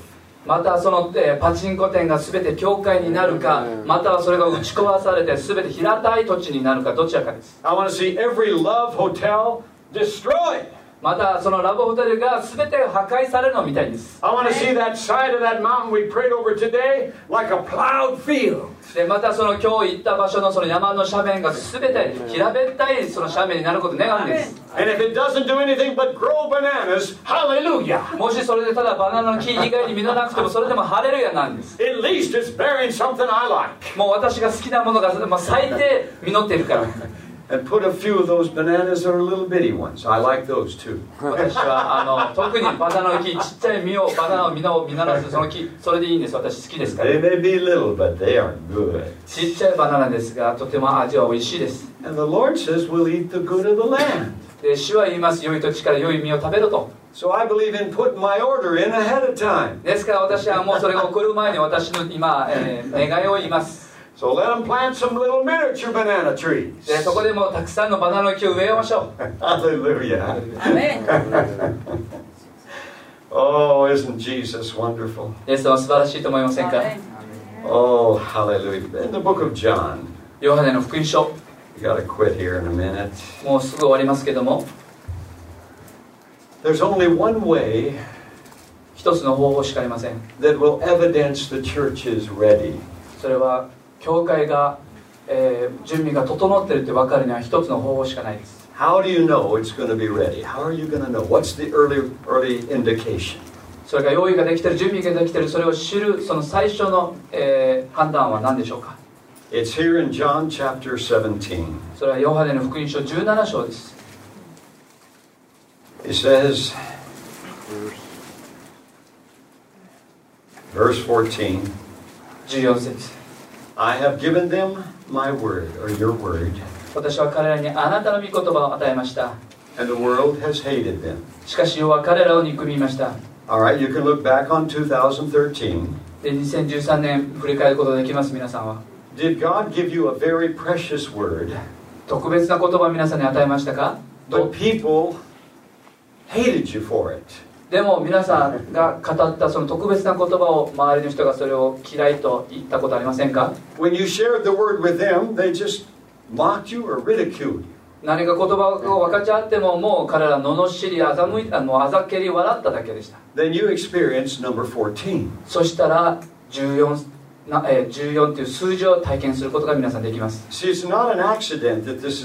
またその、えーパチンコ店が全て教会になるかまたはそれが打ち壊されて全て平たい土地になるかどちらかです I want to see every love hotel destroyed. またそのラブホテルが全て破壊されるのを見たいんです I want to see that side of that mountain we prayed over today like a plowed field. でまたその今日行った場所のその山の斜面が全て平べったいその斜面になることを願うんです And if it doesn't do anything but grow bananas, hallelujah. もしそれでただバナナの木以外に実らなくてもそれでもハレルヤなんです At least it's bearing something I like. もう私が好きなものが、まあ、最低実っているから And put a few of those bananas that are little bitty ones. I like those too. *laughs* 私はあの特にバナナの木ちっちゃい実をバナナの実を実らすその木それでいいんです私好きですから They may be little, but they are good. ちっちゃいバナナですがとても味は美味しいです And the Lord says we'll eat the good of the land. で主は言います良い土地から良い実を食べろと So I believe in putting my order in ahead of time. ですから私はもうそれが起こる前に私の今、えー願いを言います So let them plant some little miniature banana trees. でそこでもうたくさんのバナナの木を植えましょ Hallelujah. *laughs* Amen. *laughs* Oh, isn't Jesus wonderful? うイエスは素晴らしいと思いませんか Amen. Oh, hallelujah. In the book of John, ヨハネの福音書 we got to quit here in a minute. もうすぐ終わりますけども There's only one way 一つの方法しかありません that will evidence the church is ready. それは 教会が、えー準備が整っているって分かるには一つの方法しかないです How do you know it's going to be ready? How are you going to know? What's the early early indication? それが用意ができている準備ができているそれを知るその最初の、えー判断は何でしょうか It's here in John chapter 17. それはヨハネの福音書17章です It says, verse 14, 14節 I have given them my word, or your word, 私は彼らにあなたの御言葉を与えました and the world has hated them. しかし世は彼らを憎みました All right, you can look back on 2013. で2013年振り返ることができます皆さんは Did God give you a very precious word, 特別な言葉を皆さんに与えましたか but people hated you for it? でも皆さんが語ったその特別な言葉を周りの人がそれを嫌いと言ったことありませんか？何か言葉を分かち合ってももう彼ら罵り欺いたもあざけり笑っただけでした。そしたら14な、えー、14という数字を体験することが皆さんできます。See, it's not an accident that this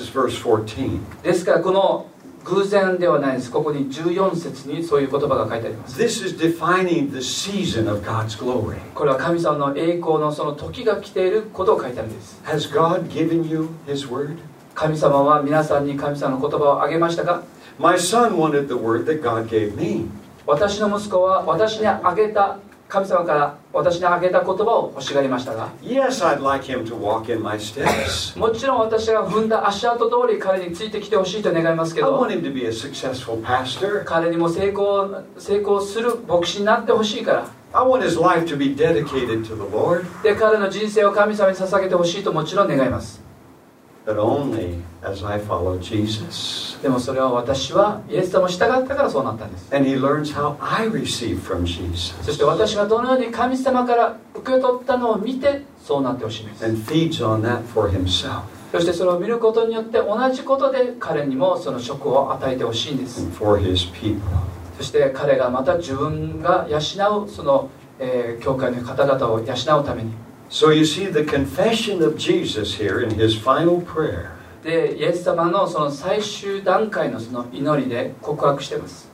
ですからこの偶然ではないですここに14節にそういう言葉が書いてあります This is defining the season of God's glory. これは神様の栄光のその時が来ていることを書いてあるんです Has God given you His word? 神様は皆さんに神様の言葉をあげましたか My son wanted the word that God gave me. 私の息子は私にあげた神様から私にあげた言葉を欲しがりましたが Yes, I'd like him to walk in my steps. *laughs* もちろん私が踏んだ足跡通り彼についてきてほしいと願いますけ I ど want him to be a successful pastor. 彼にも成功成功する牧師になってほしいから I want his life to be dedicated to the Lord, で彼の人生を神様に捧げてほしいともちろん願います but only as I follow Jesus. でもそれは私はイエス様を従ったからそうなったんです。And he learns how I receive from Jesus. そして私がどのように神様から受け取ったのを見てそうなってほしいんです。And feeds on that for himself. そしてそれを見ることによって同じことで彼にもその職を与えてほしいんです。And for his people. そして彼がまた自分が養うその、えー教会の方々を養うために So you see the confession of Jesus here in his final prayer でイエス様のその最終段階のその祈りで告白しています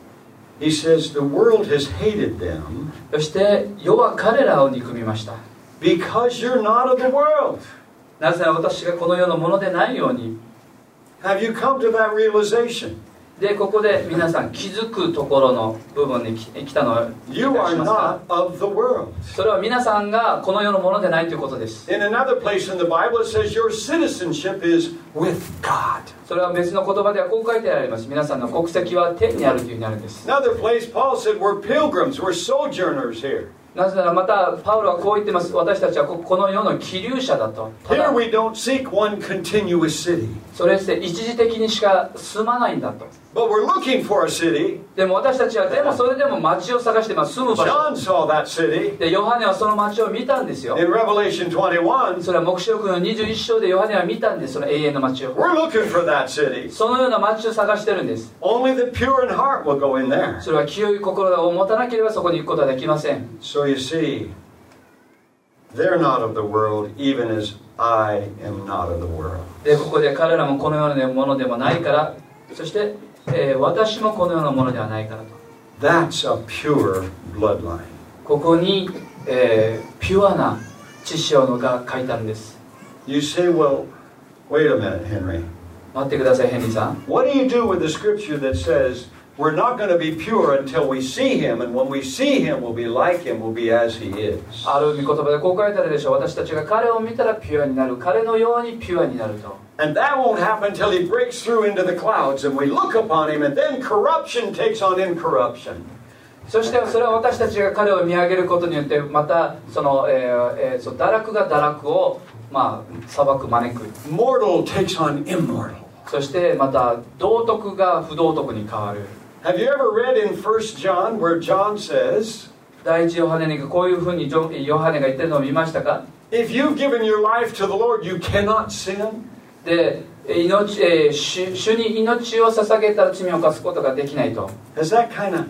He says, The world has hated them そして世は彼らを憎みました because you're not of the world. なぜなら私がこの世のものでないように Have you come to that realization? でここで皆さん気づくところの部分に来たのは you are not of the world. それは皆さんがこの世のものでないということです。それは別の言葉ではこう書いてあります。皆さんの国籍は天にあるというふうになるんです。なぜならまたパウロはこう言ってます。私たちはこ,この世の気流者だと。それって一時的にしか住まないんだと。でも私たちはでもそれでも街を探してます。その街でヨハネはその街を見たんですよ。それは黙示録の21章でヨハネは見たんですその永遠の街をそのような街を探してるんです。それは清い心を持たなければそこに行くことはできません。でここで彼らもこのようなものでもないから。そしてえー私もこのようなものではないからと That's a pure bloodline. ここに、えーピュアな知識のが書いてあるんです You say, well, wait a minute, Henry. 待ってくださいヘンリーさん What do you do with the scripture that says we're not going to be pure until we see him, and when we see him, we'll be like him, we'll be as he is? ある御言葉でこう書いてあるでしょう私たちが彼を見たらピュアになる彼のようにピュアになると And that won't happen until he breaks through into the clouds and we look upon him, and then corruption takes on incorruption. そしてそれは私たちが彼を見上げることによってまたその、えーえーその堕落が堕落をまあ裁く招く Mortal takes on immortal. そしてまた道徳が不道徳に変わる Have you ever read in 1 John where John says, 第一ヨハネにこういうふうにヨハネが言ってるのを見ましたか If you've given your life to the Lord, you cannot sin? で命、えー主主に命を捧げたら罪を犯すことができないと Has that kind of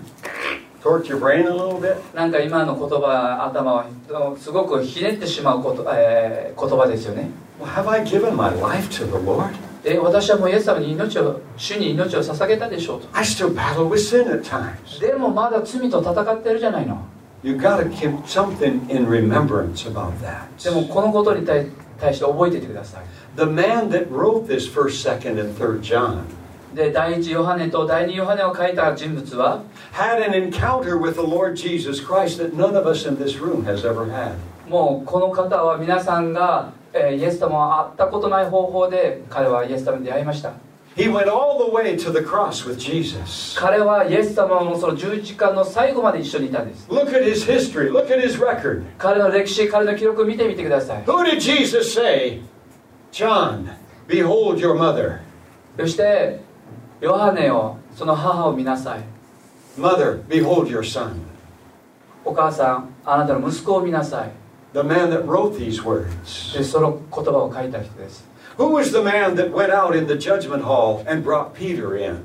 torqued your brain a little bit? なんか今の言葉頭はすごくひねってしまうこと、えー言葉ですよね Well, have I given my life to the Lord? で私はもうイエス様に命を主に命を捧げたでしょうと I still battle with sin at times. でもまだ罪と戦ってるじゃないの You've got to keep something in remembrance about that. でもこのことに対対して覚えていてください The man that wrote this first, second, and third John で第一ヨハネと第二ヨハネを書いた人物は had an encounter with the Lord Jesus Christ that none of us in this room has ever had. もうこの方は皆さんが、えーイエス様は会ったことない方法で彼はイエス様に出会いました He went all the way to the cross with Jesus. 彼はイエス様のその十字架の最後まで一緒にいたんです Look at his history, look at his record. 彼の歴史彼の記録を見てみてください Who did Jesus say? John, behold your mother. そしてヨハネをその母を見なさい Mother, behold your son. お母さんあなたの息子を見なさい The man that wrote these words. でその言葉を書いた人です Who was the man that went out in the judgment hall and brought Peter in?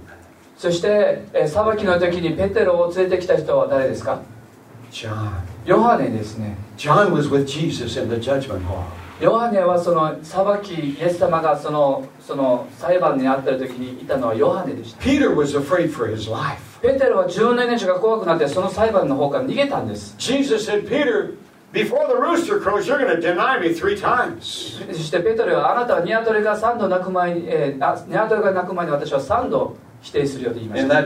そして、えー裁きの時にペテロを連れてきた人は誰ですか John. ヨハネですね John was with Jesus in the judgment hall. ヨハネはその裁きイエス様がそのその裁判にあった時にいたのはヨハネでした Peter was afraid for his life. ペテロは自分の命が怖くなってその裁判の方から逃げたんです Jesus said, Peter, before the rooster crows, you're going to deny me three times. そしてペトロはあなたはニワトリが3度鳴く前に、えーあニワトリが鳴く前に私は3度否定するよと言いました.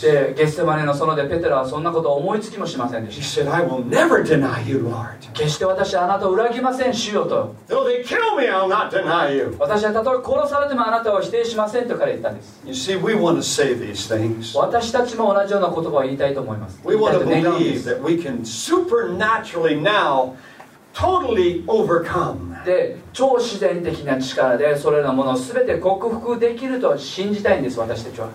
でゲッセマネの園でペテロはそんなことを思いつきもしませんで He し said, I will never deny you, Lord. た決して私はあなたを裏切りません主よと Though they kill me, I'll not deny you. 私はたとえ殺されてもあなたを否定しませんと彼は言ったんです You see, we want to say these things. 私たちも同じような言葉を言いたいと思います We want い to believe す that we can supernaturally now totally overcome. で超自然的な力でそれらのものを全て克服できると信じたいんです私たちは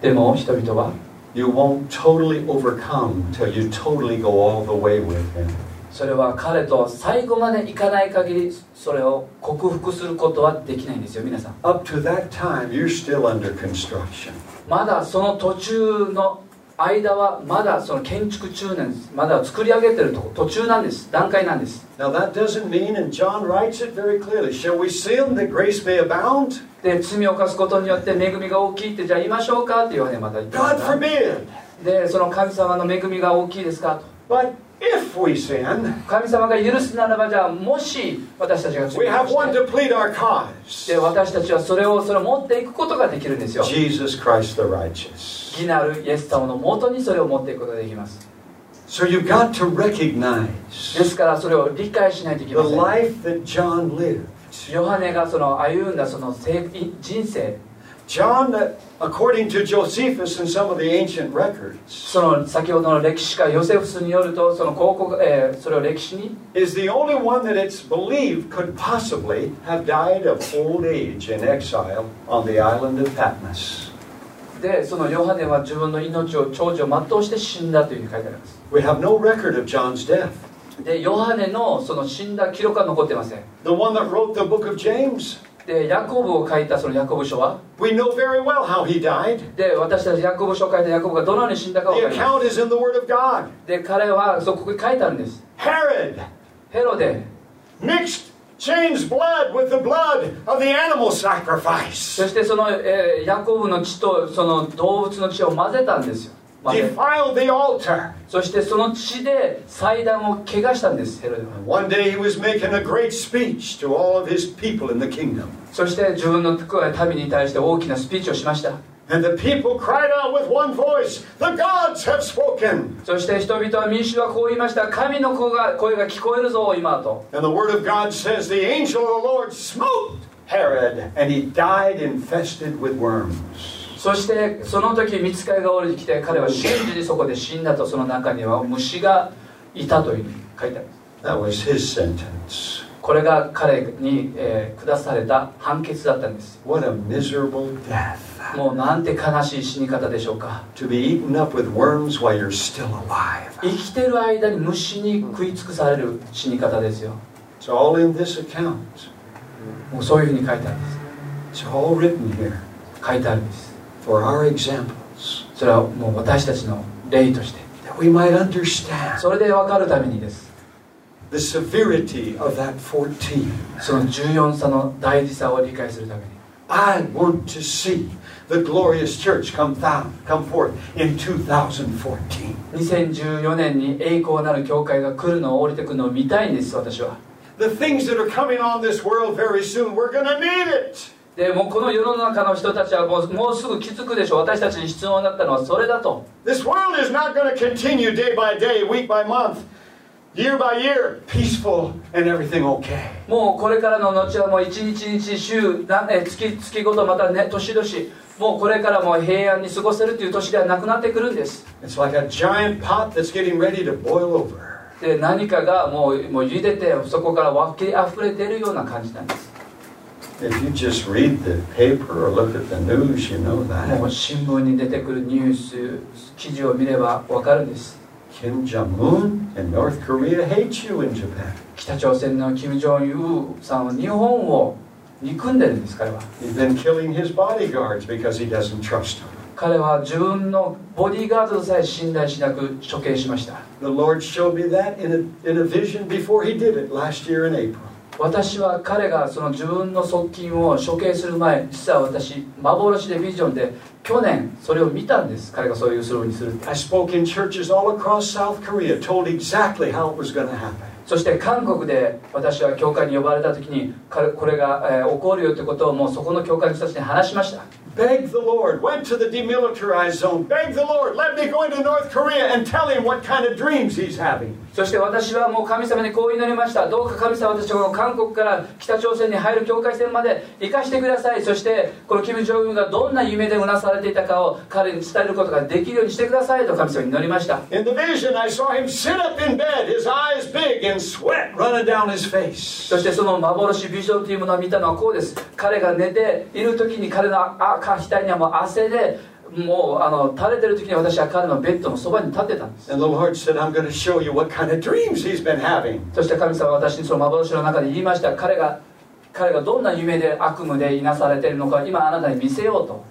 でも人々は you won't totally overcome till you totally go all the way with Him. それは彼と最後までいかない限りそれを克服することはできないんですよ皆さん Up to that time, you're still under construction. まだその途中の間はまだその建築中なんですまだ作り上げてるとこ途中なんです。段階なんです。Now, that doesn't mean, and John writes it very clearly, shall we sin that grace may abound? で罪を犯すことによって恵みが大きいってじゃあ言いましょうかっていうわけでまた言ってま God forbid. でその神様の恵みが大きいですかと。But if we sin, 神様が許すならばじゃあもし私たちが罪をして。to plead our cause. で私たちはそれをそれを持っていくことができるんですよ。Jesus Christ the righteous. 義なるイエス様のもとにそれを持っていくことができます So you've got to で recognize すからそれを理解しないといけ the ません life that John lived. ヨハネがその歩んだその生人生 John, uh, according to Josephus and some of the ancient records, その先ほどの歴史家ヨセフスによるとその考古、えーそれを歴史に is the only one that it's believed could possibly have died of old age in exile on the island of Patmos. でそのヨハネは自分の命を長寿を全うして死んだというふうに書いてあります。We have no record of John's death. でヨハネのその死んだ記録は残ってません。The one that wrote the book of James, でヤコブを書いたそのヤコブ書は？We know very well how he died. で私たちヤコブ書を書いたヤコブがどのように死んだかを The 書い。てま account is in the Word of God. すで彼はそこに書いてあるんです。Herod. ヘロデ mixed そしてその、ヤコブの血とその動物の血を混ぜたんですよ。そしてその血で祭壇をけがしたんです、ヘロデは。そして自分の民に対して大きなスピーチをしました。And the people cried out with one voice, The gods have spoken. そして人々は民衆はこう言いました神の声が声が聞こえるぞ今と And the word of God says, The angel of the Lord smote Herod, and he died infested with worms. そしてその時見つかりが降りてきて彼は瞬時にそこで死んだとその中には虫がいたというふうに書いてある That was his sentence. これが彼に、えー下された判決だったんです What a miserable death. もうなんて悲しい死に方でしょうか To be eaten up with worms while you're still alive. 生きてる間に虫に食い尽くされる死に方ですよ It's all in this account. もうそういうふうに書いてあるんです It's all written here 書いてあるんです for our examples, それはもう私たちの例として that we might understand それで分かるためにです the severity of that 14. その14さの大事さを理解するために I want to see the glorious church come, down, come forth in 2014. 2014年に栄光なる教会が来るのを降りてくるのを見たいんです私は The things that are coming on this world very soon, we're going to need it. でもうこの世の中の人たちはもうもうすぐ気づくでしょう私たちに必要になったのはそれだと This world is not going to continue day by day, week by month, Year by year, peaceful and everything okay. もうこれからの後はもう一日一日週月月ごとまたね年々もうこれからも平安に過ごせるという年ではなくなってくるんです It's like a giant pot that's getting ready to boil over. で何かがもうもう茹でてそこから湧き溢れているような感じなんです If you just read the paper or look at the news, you know that. もう新聞に出てくるニュース記事を見ればわかるんです Kim Jong un and North Korea hate you in Japan. 北朝鮮の金正恩さんは日本を憎んでるんです彼は He's been killing his bodyguards because he doesn't trust them. 彼は自分のボディーガードさえ信頼しなく処刑しました The Lord showed me that in a, in a vision before he did it last year in April. 私は彼がその自分の側近を処刑する前実は私幻でビジョンで去年それを見たんです。彼がそういうするにする。って I spoke in churches all across South Korea, told exactly how it was going to happen. そして韓国で私は教会に呼ばれた時に彼これが、えー起こるよってことをもうそこの教会の人たちに話しましたそして私はもう神様にこう祈りました。どうか神様私はこ韓国から北朝鮮に入る境界線まで行かしてください。そしてこのキム・ジョンウンがどんな夢でうなされていたかを彼に伝えることができるようにしてくださいと神様に祈りました。そしてその幻ビジョンというものを見たのはこうです。彼が寝ている時に彼のか額にはもう汗でもうあの垂れてる時に私は彼のベッドのそばに立ってたんです。そして神様は私にその幻の中で言いました。彼が彼がどんな夢で悪夢でいなされているのか今あなたに見せようと。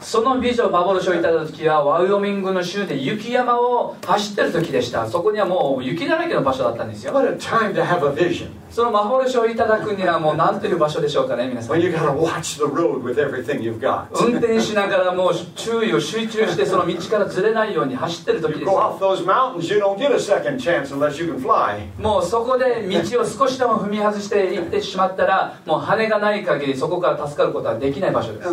そのビジョン幻をいただいた時はワイオミングの州で雪山を走ってる時でした。そこにはもう雪だらけの場所だったんですよ。What a time to have a vision. その幻をいただくにはもう何という場所でしょうかね皆さん。When you got to watch the road with everything you've got. *laughs* 運転しながらもう注意を集中してその道からずれないように走ってる時です。Go off those mountains, you don't get a second chance unless you can fly. もうそこで道を少しでも踏み外していってしまったらもう羽がない限りそこから助かることはできない場所です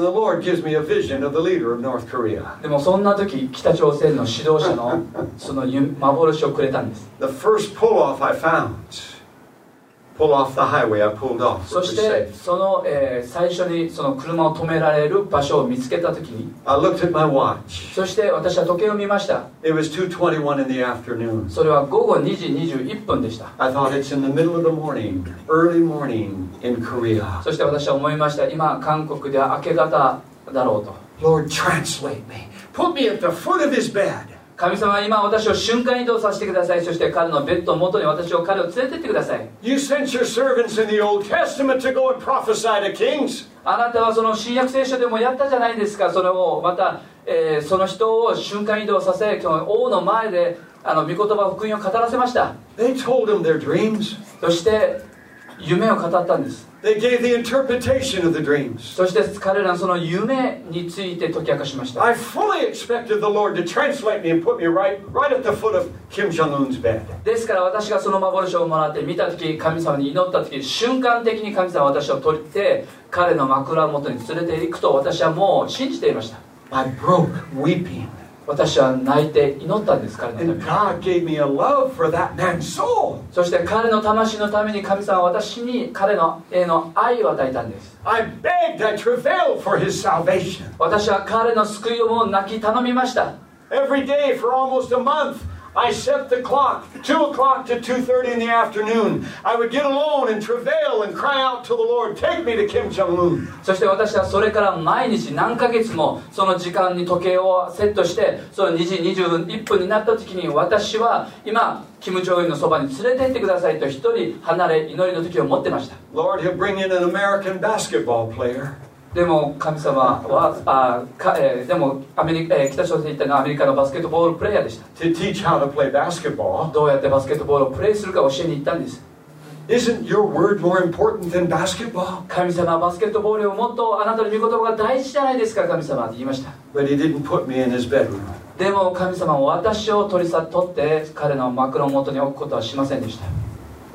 Leader of North Korea. でもそんな時北朝鮮の指導者の uh, uh, 呃 uh, その夢幻をくれたんです The first pull off I found. pull off the highway, I pulled off. そして.その、えー最初にその車を止められる場所を見つけた時に I looked at my watch. そして私は時計を見ました It was 2:21 in the afternoon. それは午後2時21分でした I thought it's in the middle of the morning, early morning in Korea. そして私は思いました今韓国では明け方だろうと神様は今私を瞬間移動させてください。そして彼のベッドの元に私を彼を連れてってください。あなたはその新約聖書でもやったじゃないですか。それをまた、え、その人を瞬間移動させその王の前であの御言葉福音を語らせました。そして夢を語ったんです。They gave the interpretation of the dreams. そして彼らのその夢について解き明かしました I fully expected the Lord to translate me and put me right, right at the foot of Kim Jong Un's bed. ですから私がその幻をもらって見た時神様に祈った時瞬間的に神様は私を取って彼の枕元に連れて行くと私はもう信じていました I broke weeping. 私は泣いて祈ったんです彼のそして彼の魂のために神様は私に彼のへの愛を与えたんです。私は彼の救いをもう泣き頼みました。I set the clock, 2 o'clock to 2.30 in the afternoon. I would get alone and travail and cry out to the Lord, take me to Kim Jong-un. そして私はそれから毎日何ヶ月もその時間に時計をセットしてその2時21分になった時に私は今キム・ジョンのそばに連れて行ってくださいと一人離れ祈りの時を持ってました Lord, he'll bring in an American basketball player. でも神様はあか、えーでもアメリカ、えー北朝鮮に行ったのはアメリカのバスケットボールプレーヤーでした to teach how to play basketball. どうやってバスケットボールをプレーするか教えに行ったんです Isn't your word more important than basketball? 神様はバスケットボールをもっとあなたの御言葉が大事じゃないですか神様って言いました But he didn't put me in his bedroom. でも神様は私を取り去取って彼の枕元に置くことはしませんでした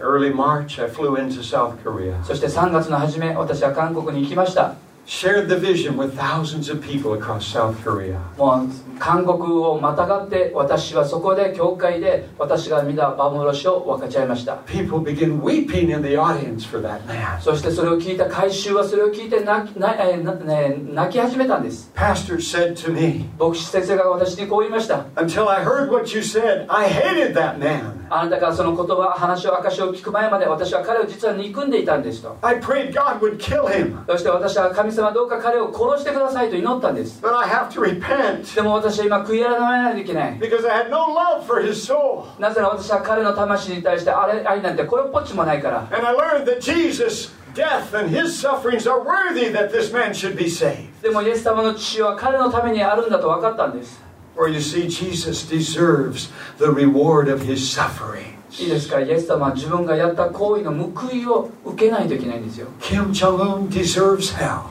Early March, I flew into South Korea. そして3月の初め私は韓国に行きました Shared the vision with thousands of people across South Korea. もう韓国をまたがって私はそこで教会で私が見た幻を分かち合いました People began weeping in the audience for that man. そしてそれを聞いた回収はそれを聞いて泣きなえーなね泣き始めたんです Pastor said to me, 牧師先生が私にこう言いました Until I heard what you said, I hated that man. あなたがその言葉話を証を聞く前まで私は彼を実は憎んでいたんですと I prayed God would kill him. そして私は神様 どうか彼を殺してくださいと祈ったんです But I have to repent でも私は今悔い改めないといけない because I had no love for his soul. なぜなら私は彼の魂に対して愛なんてこれっぽっちもないから And I learned that Jesus' death and his sufferings are worthy that this man should be saved. でもイエス様の血は彼のためにあるんだと分かったんです For you see, Jesus deserves the reward of his suffering. いいですかイエス様は自分がやった行為の報いを受けないといけないんですよ Kim Jong un deserves hell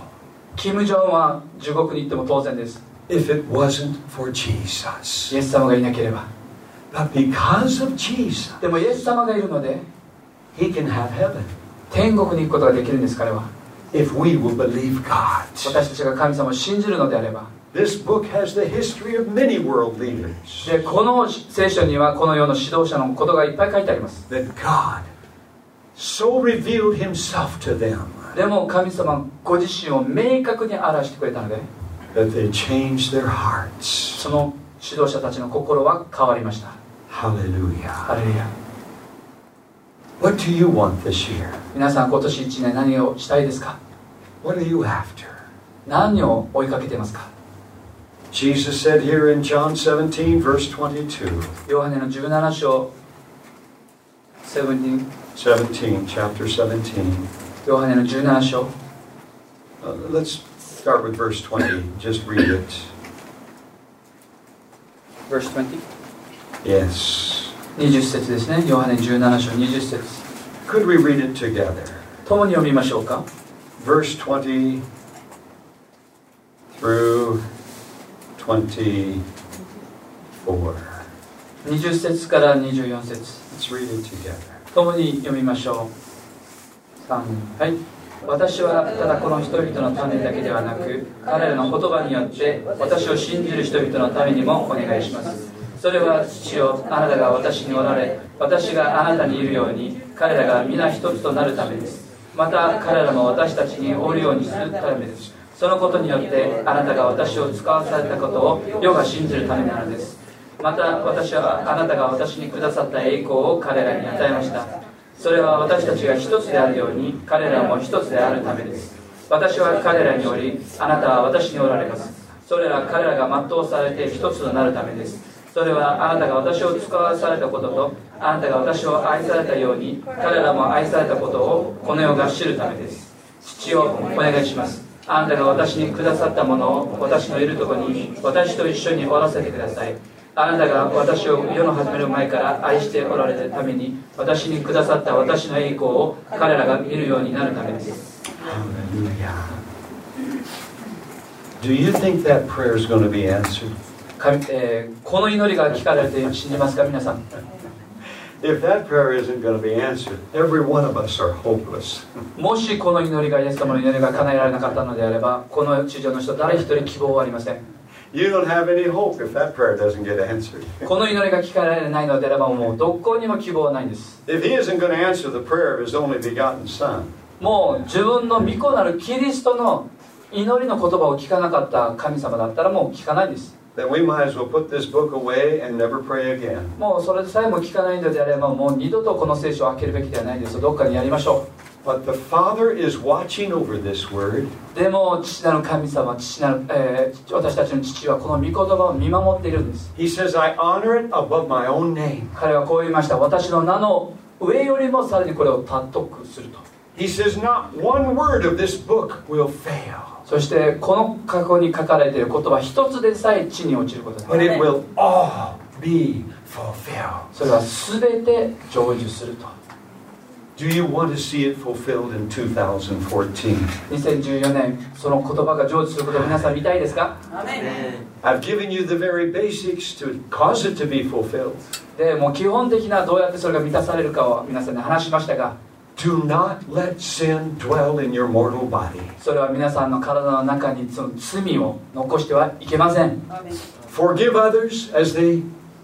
キム・ジョンは地獄に行っても当然です if it wasn't for Jesus. イエス様がいなければ But because of Jesus, でもイエス様がいるので he can have heaven 天国に行くことができるんです彼は if we will believe God. 私たちが神様を信じるのであれば This book has the history of many world leaders でこの聖書にはこの世の指導者のことがいっぱい書いてあります that God so revealed himself to them でも神様ご自身を明確に表してくれたので that they changed their hearts. その指導者たちの心は変わりました Hallelujah. ハレルヤ What do you want this year? 皆さん今年1年何をしたいですか What are you after? 何を追いかけていますか Jesus said here in John 17, verse 22. ヨハネの17章17 17, chapter 17. ヨハネの17章 Uh, let's start with verse 20. Just read it. verse 20 Yes. 20節ですねヨハネ17章20節 Could we read it together? 共に読みましょうか Verse 20 through 24. 20節から24節 Let's read it together. 共に読みましょう 3はい。私はただこの人々のためだけではなく彼らの言葉によって私を信じる人々のためにもお願いします。それは父よあなたが私におられ私があなたにいるように彼らが皆一つとなるためです。また彼らも私たちにおるようにするためです。そのことによってあなたが私を使わされたことを世が信じるためなのです。また私はあなたが私にくださった栄光を彼らに与えました。それは私たちが一つであるように彼らも一つであるためです。私は彼らにおりあなたは私におられます。それら彼らが全うされて一つとなるためです。それはあなたが私を使わされたこととあなたが私を愛されたように彼らも愛されたことをこの世が知るためです。父をお願いします。あなたが私にくださったものを私のいるところに私と一緒におらせてください。あなたが私を世の始める前から愛しておられるために私にくださった私の栄光を彼らが見るようになるためです. Do you think that prayer is going to be answered? 神えーこの祈りが聞かれて信じますか？皆さん If that prayer isn't going to be answered, every one of us are hopeless. *laughs* もしこの祈りがイエス様の祈りが叶えられなかったのであればこの地上の人誰一人希望はありません *laughs* この祈りが聞かれないのであればもうどこにも希望はないんです。もう自分の御子なるキリストの祈りの言葉を聞かなかった神様だったらもう聞かないんです。もうそれでさえも聞かないのであればもう二度とこの聖書を開けるべきではないです。どっかにやりましょう。But the Father is watching over this word, うでも父なる神様父なる、えー私たちの父はこの御言葉を見守っているんです He says, I honor it above my own name. 彼はこう言いました私の名の上よりもさらにこれを尊くすると He says, Not one word of this book will fail, そしてこの過去に書かれている言葉一つでさえ地に落ちることです but it will all be fulfilled. それは全て成就すると Do you want to see it fulfilled in 2014? 2014年その言葉が成就することを皆さん見たいですか I've given you the very basics to cause it to be fulfilled. でもう基本的などうやってそれが満たされるかを皆さんに話しましたが Do not let sin dwell in your mortal body. それは皆さんの体の中にその罪を残してはいけません Forgive others as they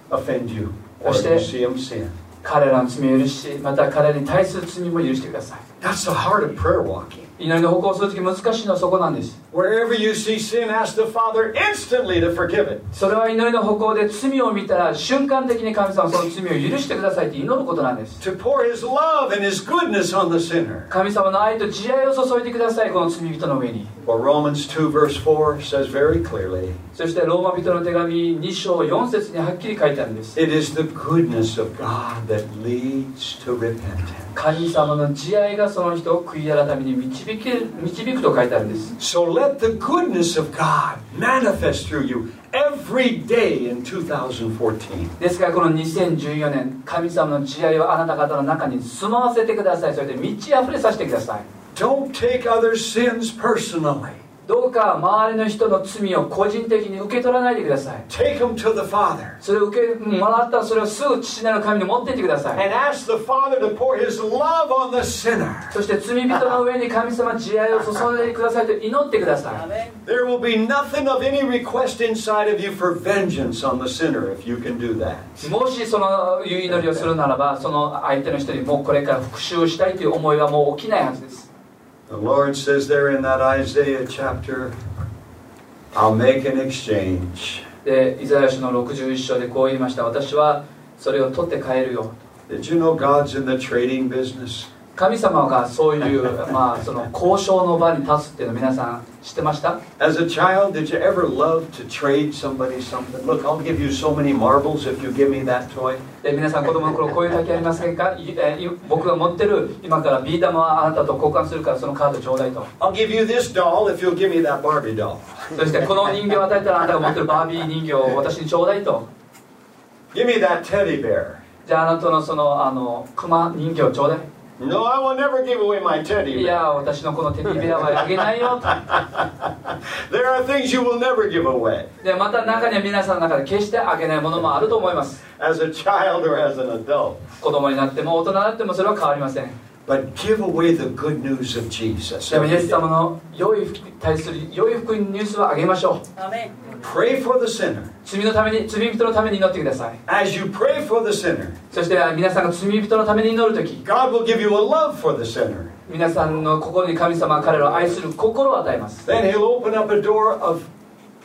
offend you or そして you see them sin. 彼らの罪を許しまた彼らに対する罪も許してください That's the heart of prayer walking. 祈りの歩行をするとき難しいのはそこなんです Wherever you see sin, ask the Father instantly to forgive it. それは祈りの歩行で罪を見たら瞬間的に神様はその罪を許してくださいって祈ることなんです To pour His love and His goodness on the sinner. 神様の愛と慈愛を注いでくださいこの罪人の上に Well, Romans 2, verse 4 says very clearly そしてローマ人の手紙2章4節にはっきり書いてあるんです it is the goodness of God that leads to repentance. 神様の慈愛がその人を悔い改めに導け導くと書いてあるんです So let the goodness of God manifest through you every day in 2014. ですからこの2014年神様の慈愛をあなた方の中に住まわせてくださいそれで満ち溢れさせてください Don't take others' sins personally. どうか周りの人の罪を個人的に受け取らないでください Take them to the Father それを受けもらったらそれをすぐ父なる神に持っていってください and ask the Father to pour His love on the sinner. そして罪人の上に神様慈愛を注いでくださいと祈ってください There will be nothing of any request inside of you for vengeance on the sinner if you can do that. もしその祈りをするならばその相手の人にもうこれから復讐をしたいという思いはもう起きないはずです The Lord says there in that Isaiah chapter, I'll make an exchange. でイザヤ書の61章でこう言いました私はそれを取って帰るよ Did you know God's in the trading business? 神様がそういう、まあ、その交渉の場に立つっていうの皆さん知ってました As a child, did you ever love to trade somebody something? Look, I'll give you so many marbles if you give me that toy. で皆さん子供の頃こういう体験ありませんか僕が持ってる今からビー玉はあなたと交換するからそのカードちょうだいと I'll give you this doll if you'll give me that Barbie doll. そしてこの人形を与えたらあなたが持ってるバービー人形を私にちょうだいと Give me that teddy bear. じゃああなたのそのあのクマ人形ちょうだい No, I will never give away my teddy い bear. や私のこのテディベアはあげないよと There are things you will never give away でまた中には皆さんの中で決してあげないものもあると思います as a child or as an adult. 子供になっても大人になってもそれは変わりません but give away the good news of Jesus. でもイエス.様の良い対する良い福音ニュースをあげましょう Pray for the sinner. 罪のために罪人のために祈ってください As you pray for the sinner, そして皆さんが罪人のために祈るとき God will give you a love for the sinner. 皆さんの心に神様は彼らを愛する心を与えます Then He'll open up a door of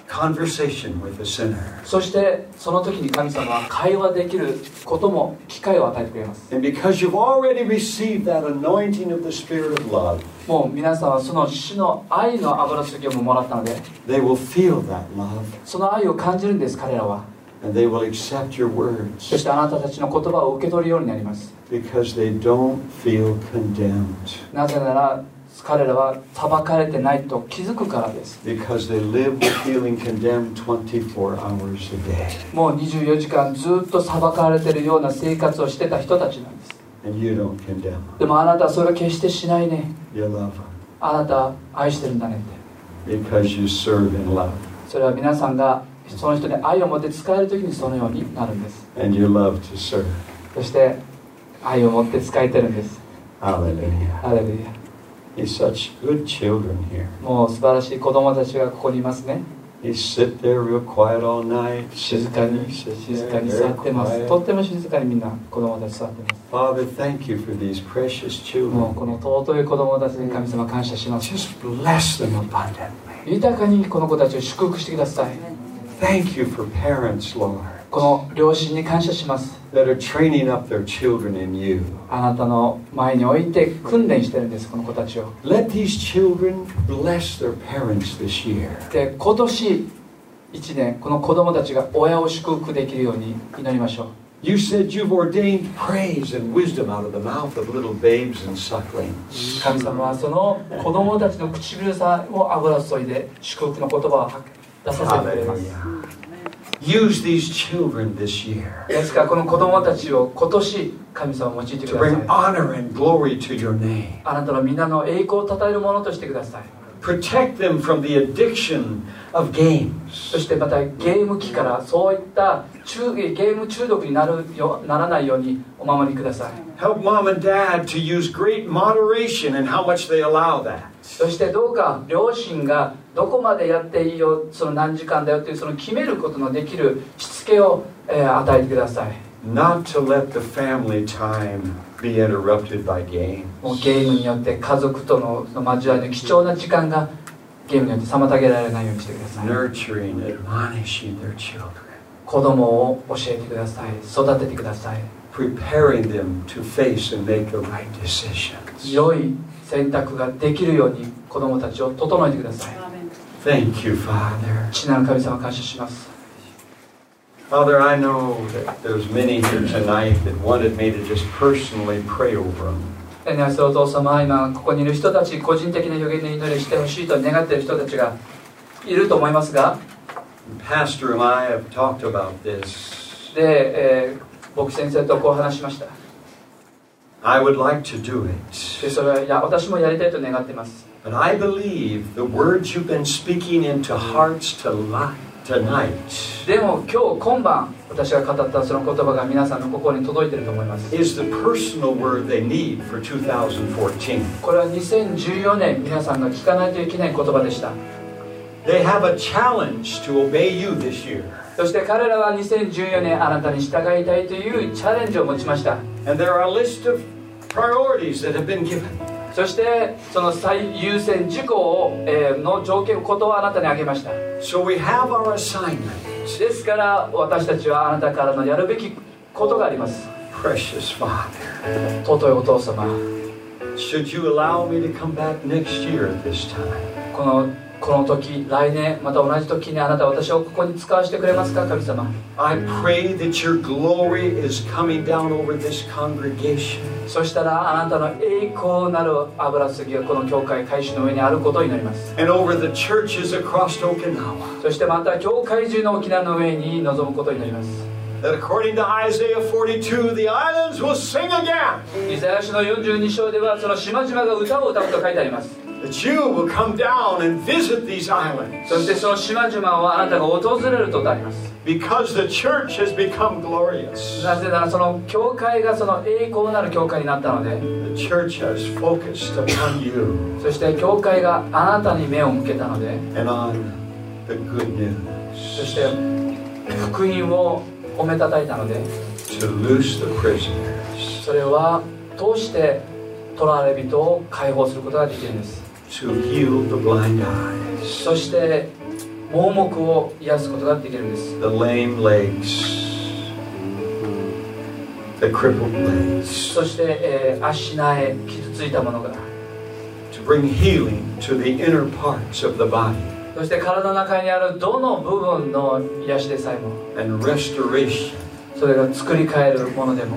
conversation with the sinner. そしてその時に神様は会話できることも機会を与えてくれます And because you've already received that anointing of the Spirit of love, もう皆さんはその死の愛の油注ぎをもらったので they will feel that love その愛を感じるんです彼らは and they will accept your そ words してあなたたちの言葉を受け取るようになります because they don't feel condemned, なぜなら彼らは裁かれてないと気づくからです because they live with feeling condemned 24 hours a day. もう24時間ずっと裁かれてるような生活をしてた人たちなんです And you don't condemn them. でもあなたはそれを決してしないね You love them あなたは愛してるんだねって because you serve in love. それは皆さんがその人に愛を持って使える時にそのようになるんです And you love to serve. そして愛を持って使えてるんです.ハレルヤ He's such good children here. もう素晴らしい子供たちがここにいますね He sit there real quiet all night. 静かに静かに座ってますと.っても静かにみんな子供たち座ってます Father, thank you for these precious もうこ children. の尊い子供たちに神様感謝します Just bless them abundantly. 豊かにこの子たちを祝福してください Thank you for parents, Lord, この両親に感謝します that are training up their children in you. あなたの前に置いて訓練してるんですこの子たちを Let these children bless their parents this year. で今年1年この子供たちが親を祝福できるように祈りましょう You said you've ordained praise and wisdom out of the mouth of little babes and sucklings. 神様はその子供たちの唇さを油注いで祝福の言葉を出させてくれます.ですからこの子供たちを今年神様を用いてください。あなたの皆の栄光をたたえるものとしてください。Protect them from the addiction of games. そしてまたゲーム機からそういった中ゲーム中毒になるよならないようにお守りください Help mom and dad to use great moderation in how much they allow that. そしてどうか両親がどこまでやっていいよその何時間だよというその決めることのできるしつけを、えー与えてください Not to let the family time be interrupted by games. もうゲームによって家族とのその交わりの貴重な時間がゲームによって妨げられないようにしてください Nurturing, admonishing their children. 子供を教えてください育ててください Preparing them to face and make the right decisions. 良い選択ができるように子供たちを整えてください Thank you, Father. 父なる神様感謝します Father, I know that there's many here tonight that wanted me to just personally pray over them. 天にあるお父様今ここにいる人たち個人的な予言の祈りをしてほしいと願っている人たちがいると思いますが Pastor and I have talked about this. で、えー僕先生とこう話しました I would like to do で it. それはいや私もやりたいと願っています But I believe the words you've been speaking into hearts to li- Tonight でも今日今晩私が語ったその言葉が皆さんの心に届いていると思います is the personal word they need for 2014. これは2014年皆さんが聞かないといけない言葉でした They have a challenge to obey you this year. そして彼らは2014年あなたに従いたいというチャレンジを持ちました And there are a list of priorities that have been given. そしてその最優先事項を、えーの条件ことをあなたに挙げました So we have our assignment. ですから私たちはあなたからのやるべきことがあります Precious Father, 尊いお父様 should you allow me to come back next year at this time? このこの時来年また同じ時にあなたは私をここに使わせてくれますか神様 I pray that your glory is coming down over this congregation. そしたらあなたの栄光なる油注ぎがこの教会改修の上にあることを祈ります and over the churches across Okinawa. そしてまた教会中の沖縄の上に臨むことを祈ります That according to Isaiah 42, the islands will sing again. そしてその島々をあなたが訪れるとなります。Because the church has become glorious. なぜならその教会がその栄光なる教会になったのでそして教会があなたに目を向けたのでそして福音を褒めたたいたのでそれは通して捕らわれ人を解放することができるんです。そして盲目を癒すことができるんです the lame legs, the crippled legs, そして、えー足苗傷ついたものが to bring healing to the inner parts of the body そして体の中にあるどの部分の癒しでさえも and restoration それが作り変えるものでも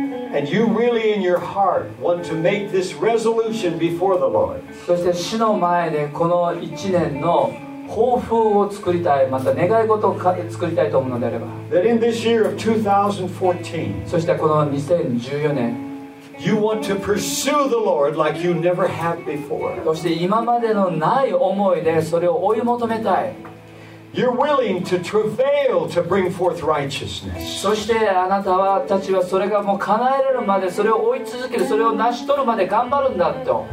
and you really in your heart want to make this resolution before the Lord, そして主の前でこの1年の抱負を作りたいまた願い事をか作りたいと思うのであれば that in this year of 2014, そしてこの2014年 you want to pursue the Lord like you never have before. そして今までのない思いでそれを追い求めたい You're willing to travail to bring forth righteousness. そしてあなたはたちはそれがもう叶えられるまでそれを追い続けるそれを成し取るまで頑張るんだと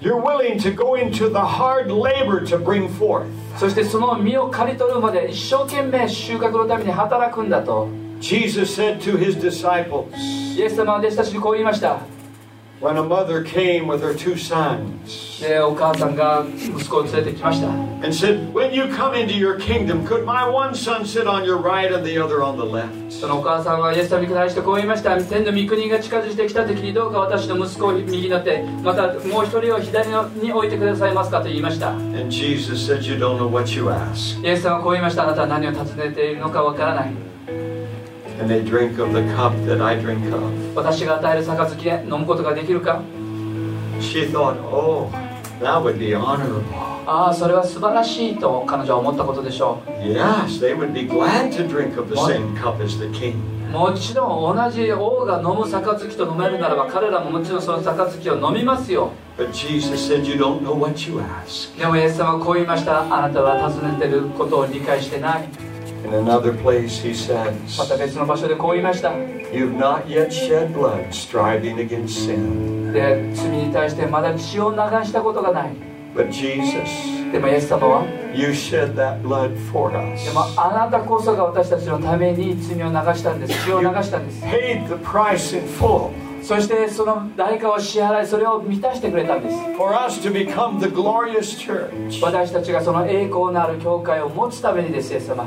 You're willing to go into the hard labor to bring forth. そしてその実を刈り取るまで一生懸命収穫のために働くんだと Jesus said to his disciples, イエス様は弟子たちにこう言いました when a mother came with her two sons でお母さんが息子を連れてきました and said, When you come into your kingdom, could my one son sit on your right and the other on the left? そのお母さんはイエス様に対してこう言いました天の御国が近づいてきた時にどうか私の息子を右の手またもう一人を左のに置いてくださいますかと言いました And Jesus said, You don't know what you ask. イエス様はこう言いましたあなたは何を尋ねているのかわからない 私が与える杯で飲むことができるか、ああ、それは素晴らしいと彼女は思ったことでしょう。もちろん同じ王が飲む杯と飲めるならば彼らももちろんその杯を飲みますよ。でも、イエス様はこう言いました。あなたは尋ねていることを理解してない。In another place, he says, また別の場所でこう言いました You've not yet shed blood striving against sin. で罪に対してまだ血を流したことがない But Jesus, でもイエス様は you shed that blood for で us. もあなたこそが私たちのために罪を流したんです血を流したんです Paid the price in full そしてその代価を支払いそれを満たしてくれたんです for us to become the glorious church. 私たちがその栄光のある教会を持つためにですイエス様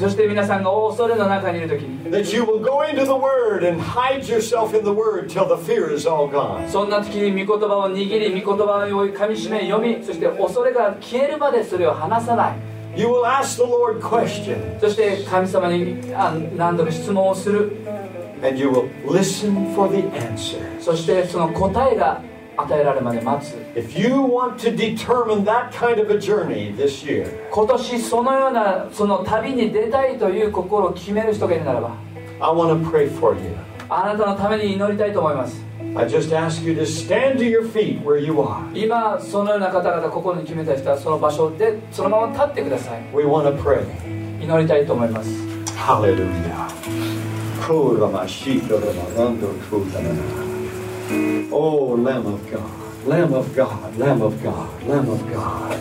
そして皆さんが恐れの中にいる時に that you will go into the Word and hide yourself in the Word till the fear is all gone. そんな時に御言葉を握り御言葉を噛みしめ読みそして恐れが消えるまでそれを話さない You will ask the Lord questions そして神様にあ何度か質問をする and you will listen for the answer. そしてその答えが与えられるまで待つ If you want to determine that kind of a journey this year, 今年そのようなその旅に出たいという心を決める人がいるならば I want to pray for you. あなたのために祈りたいと思います I just ask you to stand to your feet where you are. 今そのような方々心に決めた人はその場所でそのまま立ってください We want to pray. 祈りたいと思います Hallelujah. Oh, Lamb of God, Lamb of God, Lamb of God, Lamb of God,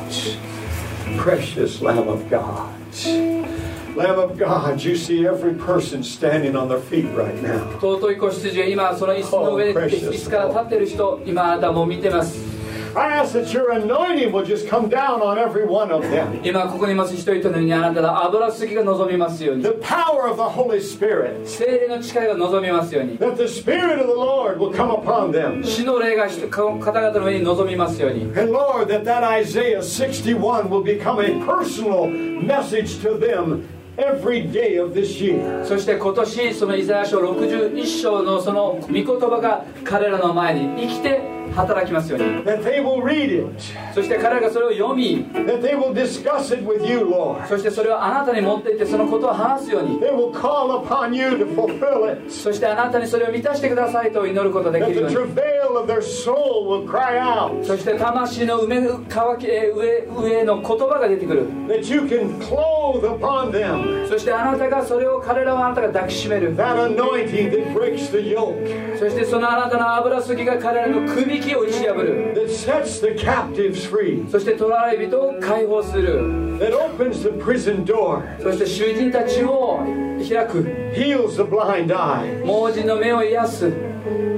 precious Lamb of God, Lamb of God, you see every person standing on their feet right now. 尊い子羊今その椅子の上で Oh, precious 椅子から立ってる人今あなたも見てます I ask that your anointing will just come down on every one of them. 今ここにいます人々にあなたの油すぎが望みますように The power of the Holy Spirit, 精霊の力が望みますように that the Spirit of the Lord will come upon them. 死の霊が人方々の上に望みますように And Lord, that that Isaiah 61 will become a personal message to them every day of this year. そして今年そのイザヤ書61章のその御言葉が彼らの前に生きて働きますように That they will read it, そして彼らがそれを読み that they will discuss it with you, Lord. そしてそれをあなたに持っていってそのことを話すように They will call upon you to fulfill it. そしてあなたにそれを満たしてくださいと祈ることがで That きる the ように travail of their soul will cry out. そして魂の埋め乾きえ上上の言葉が出てくる That you can clothe upon them そしてあなたがそれを彼らをあなたが抱きしめる that anointing that breaks the yoke, そしてそのあなたの油すぎが彼らのくびきを打ち破る that sets the captives free, そして捕らえ人を解放する that opens the prison door, そして囚人たちを開く heals the blind eye, 盲人の目を癒す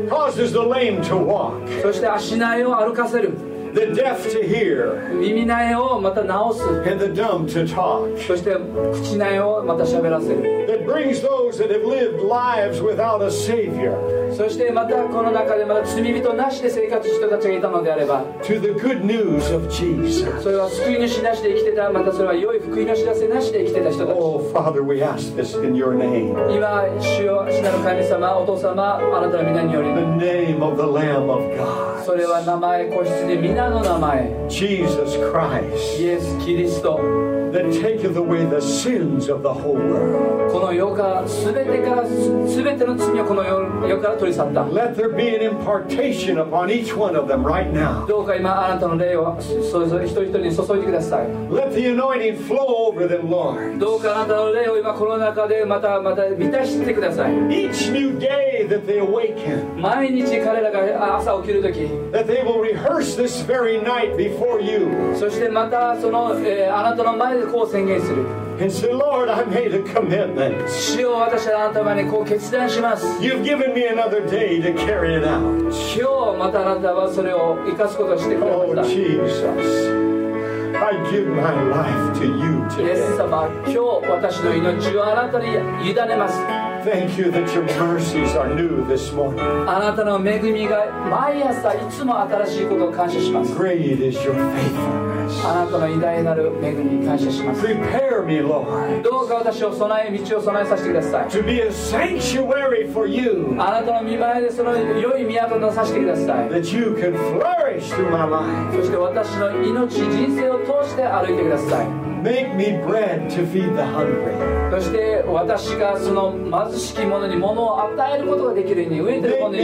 causes the lame to walk, そして足苗を歩かせる the deaf to hear, 耳苗をまた治す and the dumb to talk. そして口苗をまた喋らせる That brings those that have lived lives without a Savior そしてまたこの中でまだ罪人なしで生活した人たちがいたのであれば to the good news of Jesus. それは救い主なしで生きてたまたそれは良い福音の知らせなしで生きてた人たち Oh, Father, we ask this in your name. 今主よ主なる神様お父様あなたの皆により The name of the Lamb of God, それは名前個室で皆皆の名前。イエス・キリスト。That taketh away the sins of the whole world. この世から全てから全ての罪をこの世世から取り去った Let there be an impartation upon each one of them right now. どうか今あなたの霊をそれぞれ一人一人に注いでください Let the anointing flow over them, Lord. どうかあなたの霊を今この中でまたまた満たしてください Each new day that they awaken, 毎日彼らが朝起きるとき that they will rehearse this very night before you そしてまたその、えーあなたの前ででこう宣言する。主よ私はあなた前にこう決断します。今日またあなたはそれを生かすことをしてくれまし。今日私の命をあなたに委ねます。Thank you that your mercies are new this morning. あなたの恵みが毎朝いつも新しいことを感謝します Great is your faithfulness. あなたの偉大なる恵みに感謝します Prepare me, Lord, どうか私を備え道を備えさせてください to be a sanctuary for you, あなたの見前でその良い都となさせてください that you can flourish through my life. そして私の命人生を通して歩いてくださいそして私がその貧しき者に物を与えることができるように飢えてる者に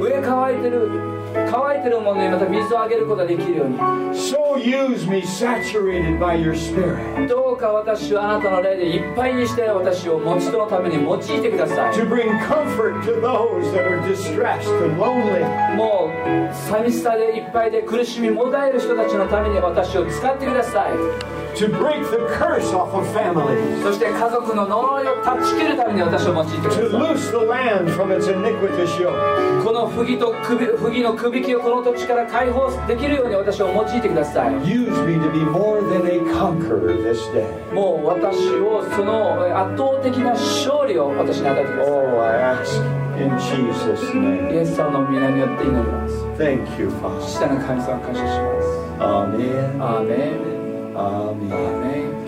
飢えいてる。乾いてる者にまた水をあげることができるように。So use me saturated by your spirit. どうか私をあなたの霊でいっぱいにして私を持ち人のために用いてください。To bring comfort to those that are distressed and lonely. もう寂しさでいっぱいで苦しみもだえる人たちのために私を使ってください to break the curse off of families, そして家族の呪いを断ち切るために私を用いてくだ to さい loose the land from its iniquitous yoke. この不義と首不義のくびきをこの土地から解放できるように私を用いてください Use me to be more than a conqueror this day. もう私をそのえ圧倒的な勝利を私に与えてくださ Oh, I ask in Jesus' い name. イエス様の皆によって祈ります Thank you, Father. 下の神様感謝します Amen. アーメン Amen. アーメン Amém. Amém.